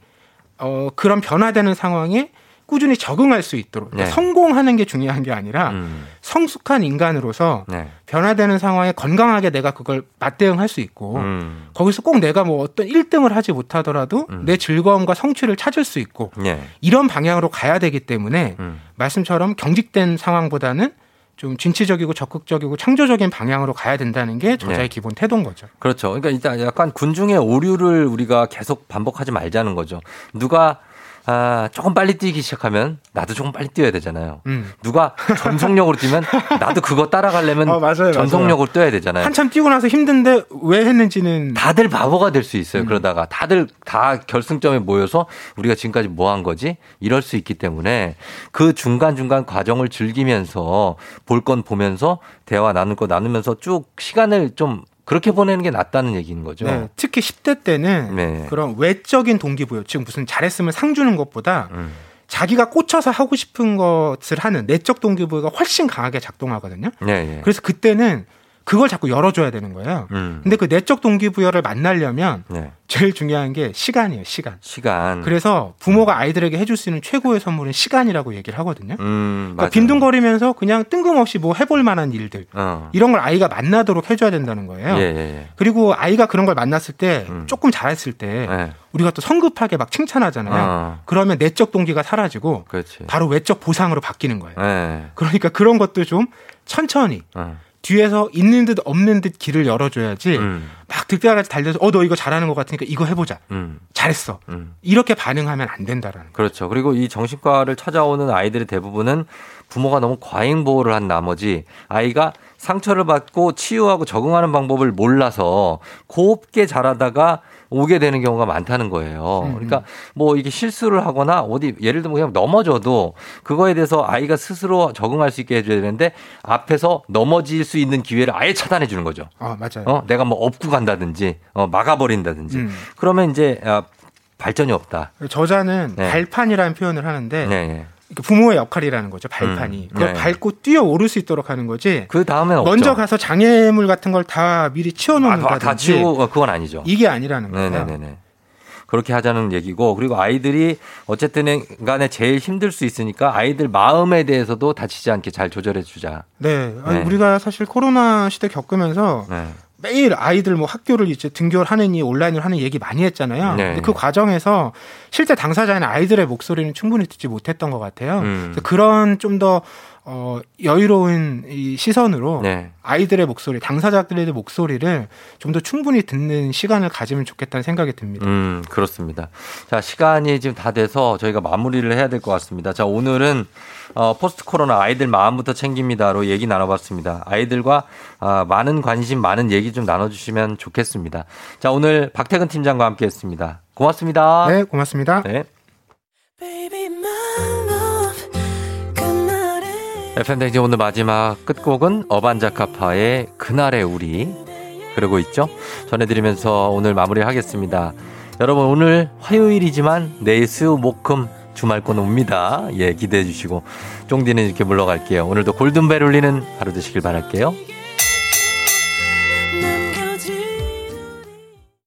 어, 그런 변화되는 상황에 꾸준히 적응할 수 있도록 그러니까 네. 성공하는 게 중요한 게 아니라 성숙한 인간으로서 네. 변화되는 상황에 건강하게 내가 그걸 맞대응할 수 있고 음. 거기서 꼭 내가 뭐 어떤 1등을 하지 못하더라도 내 즐거움과 성취를 찾을 수 있고 예. 이런 방향으로 가야 되기 때문에 음. 말씀처럼 경직된 상황보다는 좀 진취적이고 적극적이고 창조적인 방향으로 가야 된다는 게 저자의 네. 기본 태도인 거죠. 그렇죠. 그러니까 일단 약간 군중의 오류를 우리가 계속 반복하지 말자는 거죠. 누가 아, 조금 빨리 뛰기 시작하면 나도 조금 빨리 뛰어야 되잖아요. 음. 누가 전속력으로 뛰면 나도 그거 따라가려면 어, 맞아요, 전속력으로 뛰어야 되잖아요. 한참 뛰고 나서 힘든데 왜 했는지는 다들 바보가 될 수 있어요. 음. 그러다가 다들 다 결승점에 모여서 우리가 지금까지 뭐 한 거지? 이럴 수 있기 때문에 그 중간중간 과정을 즐기면서 볼 건 보면서 대화 나눌 거 나누면서 쭉 시간을 좀 그렇게 보내는 게 낫다는 얘기인 거죠. 네, 특히 10대 때는 네. 그런 외적인 동기부여, 지금 무슨 잘했으면 상 주는 것보다 음. 자기가 꽂혀서 하고 싶은 것을 하는 내적 동기부여가 훨씬 강하게 작동하거든요. 네, 예. 그래서 그때는 그걸 자꾸 열어줘야 되는 거예요. 음. 근데 그 내적 동기부여를 만나려면 네. 제일 중요한 게 시간이에요, 시간. 시간. 그래서 부모가 아이들에게 해줄 수 있는 최고의 선물은 시간이라고 얘기를 하거든요. 음, 그러니까. 빈둥거리면서 그냥 뜬금없이 뭐 해볼 만한 일들 어. 이런 걸 아이가 만나도록 해줘야 된다는 거예요. 예, 예, 예. 그리고 아이가 그런 걸 만났을 때 음. 조금 잘했을 때 네. 우리가 또 성급하게 막 칭찬하잖아요. 어. 그러면 내적 동기가 사라지고 그렇지. 바로 외적 보상으로 바뀌는 거예요. 네. 그러니까 그런 것도 좀 천천히 어. 뒤에서 있는 듯 없는 듯 길을 열어줘야지 음. 막 득달같이 달려서 어 너 이거 잘하는 것 같으니까 이거 해보자. 음. 잘했어. 음. 이렇게 반응하면 안 된다라는. 그렇죠. 그리고 이 정신과를 찾아오는 아이들의 대부분은 부모가 너무 과잉 보호를 한 나머지 아이가 상처를 받고 치유하고 적응하는 방법을 몰라서 곱게 자라다가 오게 되는 경우가 많다는 거예요. 음. 그러니까 뭐 이게 실수를 하거나 어디 예를 들면 그냥 넘어져도 그거에 대해서 아이가 스스로 적응할 수 있게 해줘야 되는데 앞에서 넘어질 수 있는 기회를 아예 차단해 주는 거죠. 아 맞아요. 어, 내가 뭐 업고 간다든지 어, 막아버린다든지 음. 그러면 이제 아, 발전이 없다. 저자는 네. 발판이라는 표현을 하는데 네, 네. 그러니까 부모의 역할이라는 거죠. 발판이. 음. 그걸 네. 밟고 뛰어 오를 수 있도록 하는 거지. 그 다음에는 먼저. 가서 장애물 같은 걸 다 미리 아, 치워놓는다든지 다 치우고 어, 그건 아니죠. 이게 아니라는 거예요. 네네네. 그렇게 하자는 얘기고 그리고 아이들이 어쨌든 간에 제일 힘들 수 있으니까 아이들 마음에 대해서도 다치지 않게 잘 조절해 주자. 네. 아니, 네. 우리가 사실 코로나 시대 겪으면서 네. 매일 아이들 뭐 학교를 이제 등교를 하느니 온라인으로 하는 얘기 많이 했잖아요. 네. 근데 그 과정에서 실제 당사자는 아이들의 목소리는 충분히 듣지 못했던 것 같아요. 음. 그런 좀더 어, 여유로운 이 시선으로 네. 아이들의 목소리, 당사자들의 목소리를 좀 더 충분히 듣는 시간을 가지면 좋겠다는 생각이 듭니다. 음, 그렇습니다. 자, 시간이 지금 다 돼서 저희가 마무리를 해야 될 것 같습니다. 자, 오늘은 어, 포스트 코로나 아이들 마음부터 챙깁니다로 얘기 나눠봤습니다. 아이들과 아, 많은 관심, 많은 얘기 좀 나눠주시면 좋겠습니다. 자, 오늘 박태근 팀장과 함께 했습니다. 고맙습니다. 네, 고맙습니다. 네. FM 댕지 오늘 마지막 끝곡은 어반자카파의 그날의 우리 그러고 있죠. 전해드리면서 오늘 마무리를 하겠습니다. 여러분 오늘 화요일이지만 내일 수요 목금 주말권 옵니다. 예 기대해 주시고 쫑디는 이렇게 물러갈게요. 오늘도 골든벨 울리는 하루 되시길 바랄게요.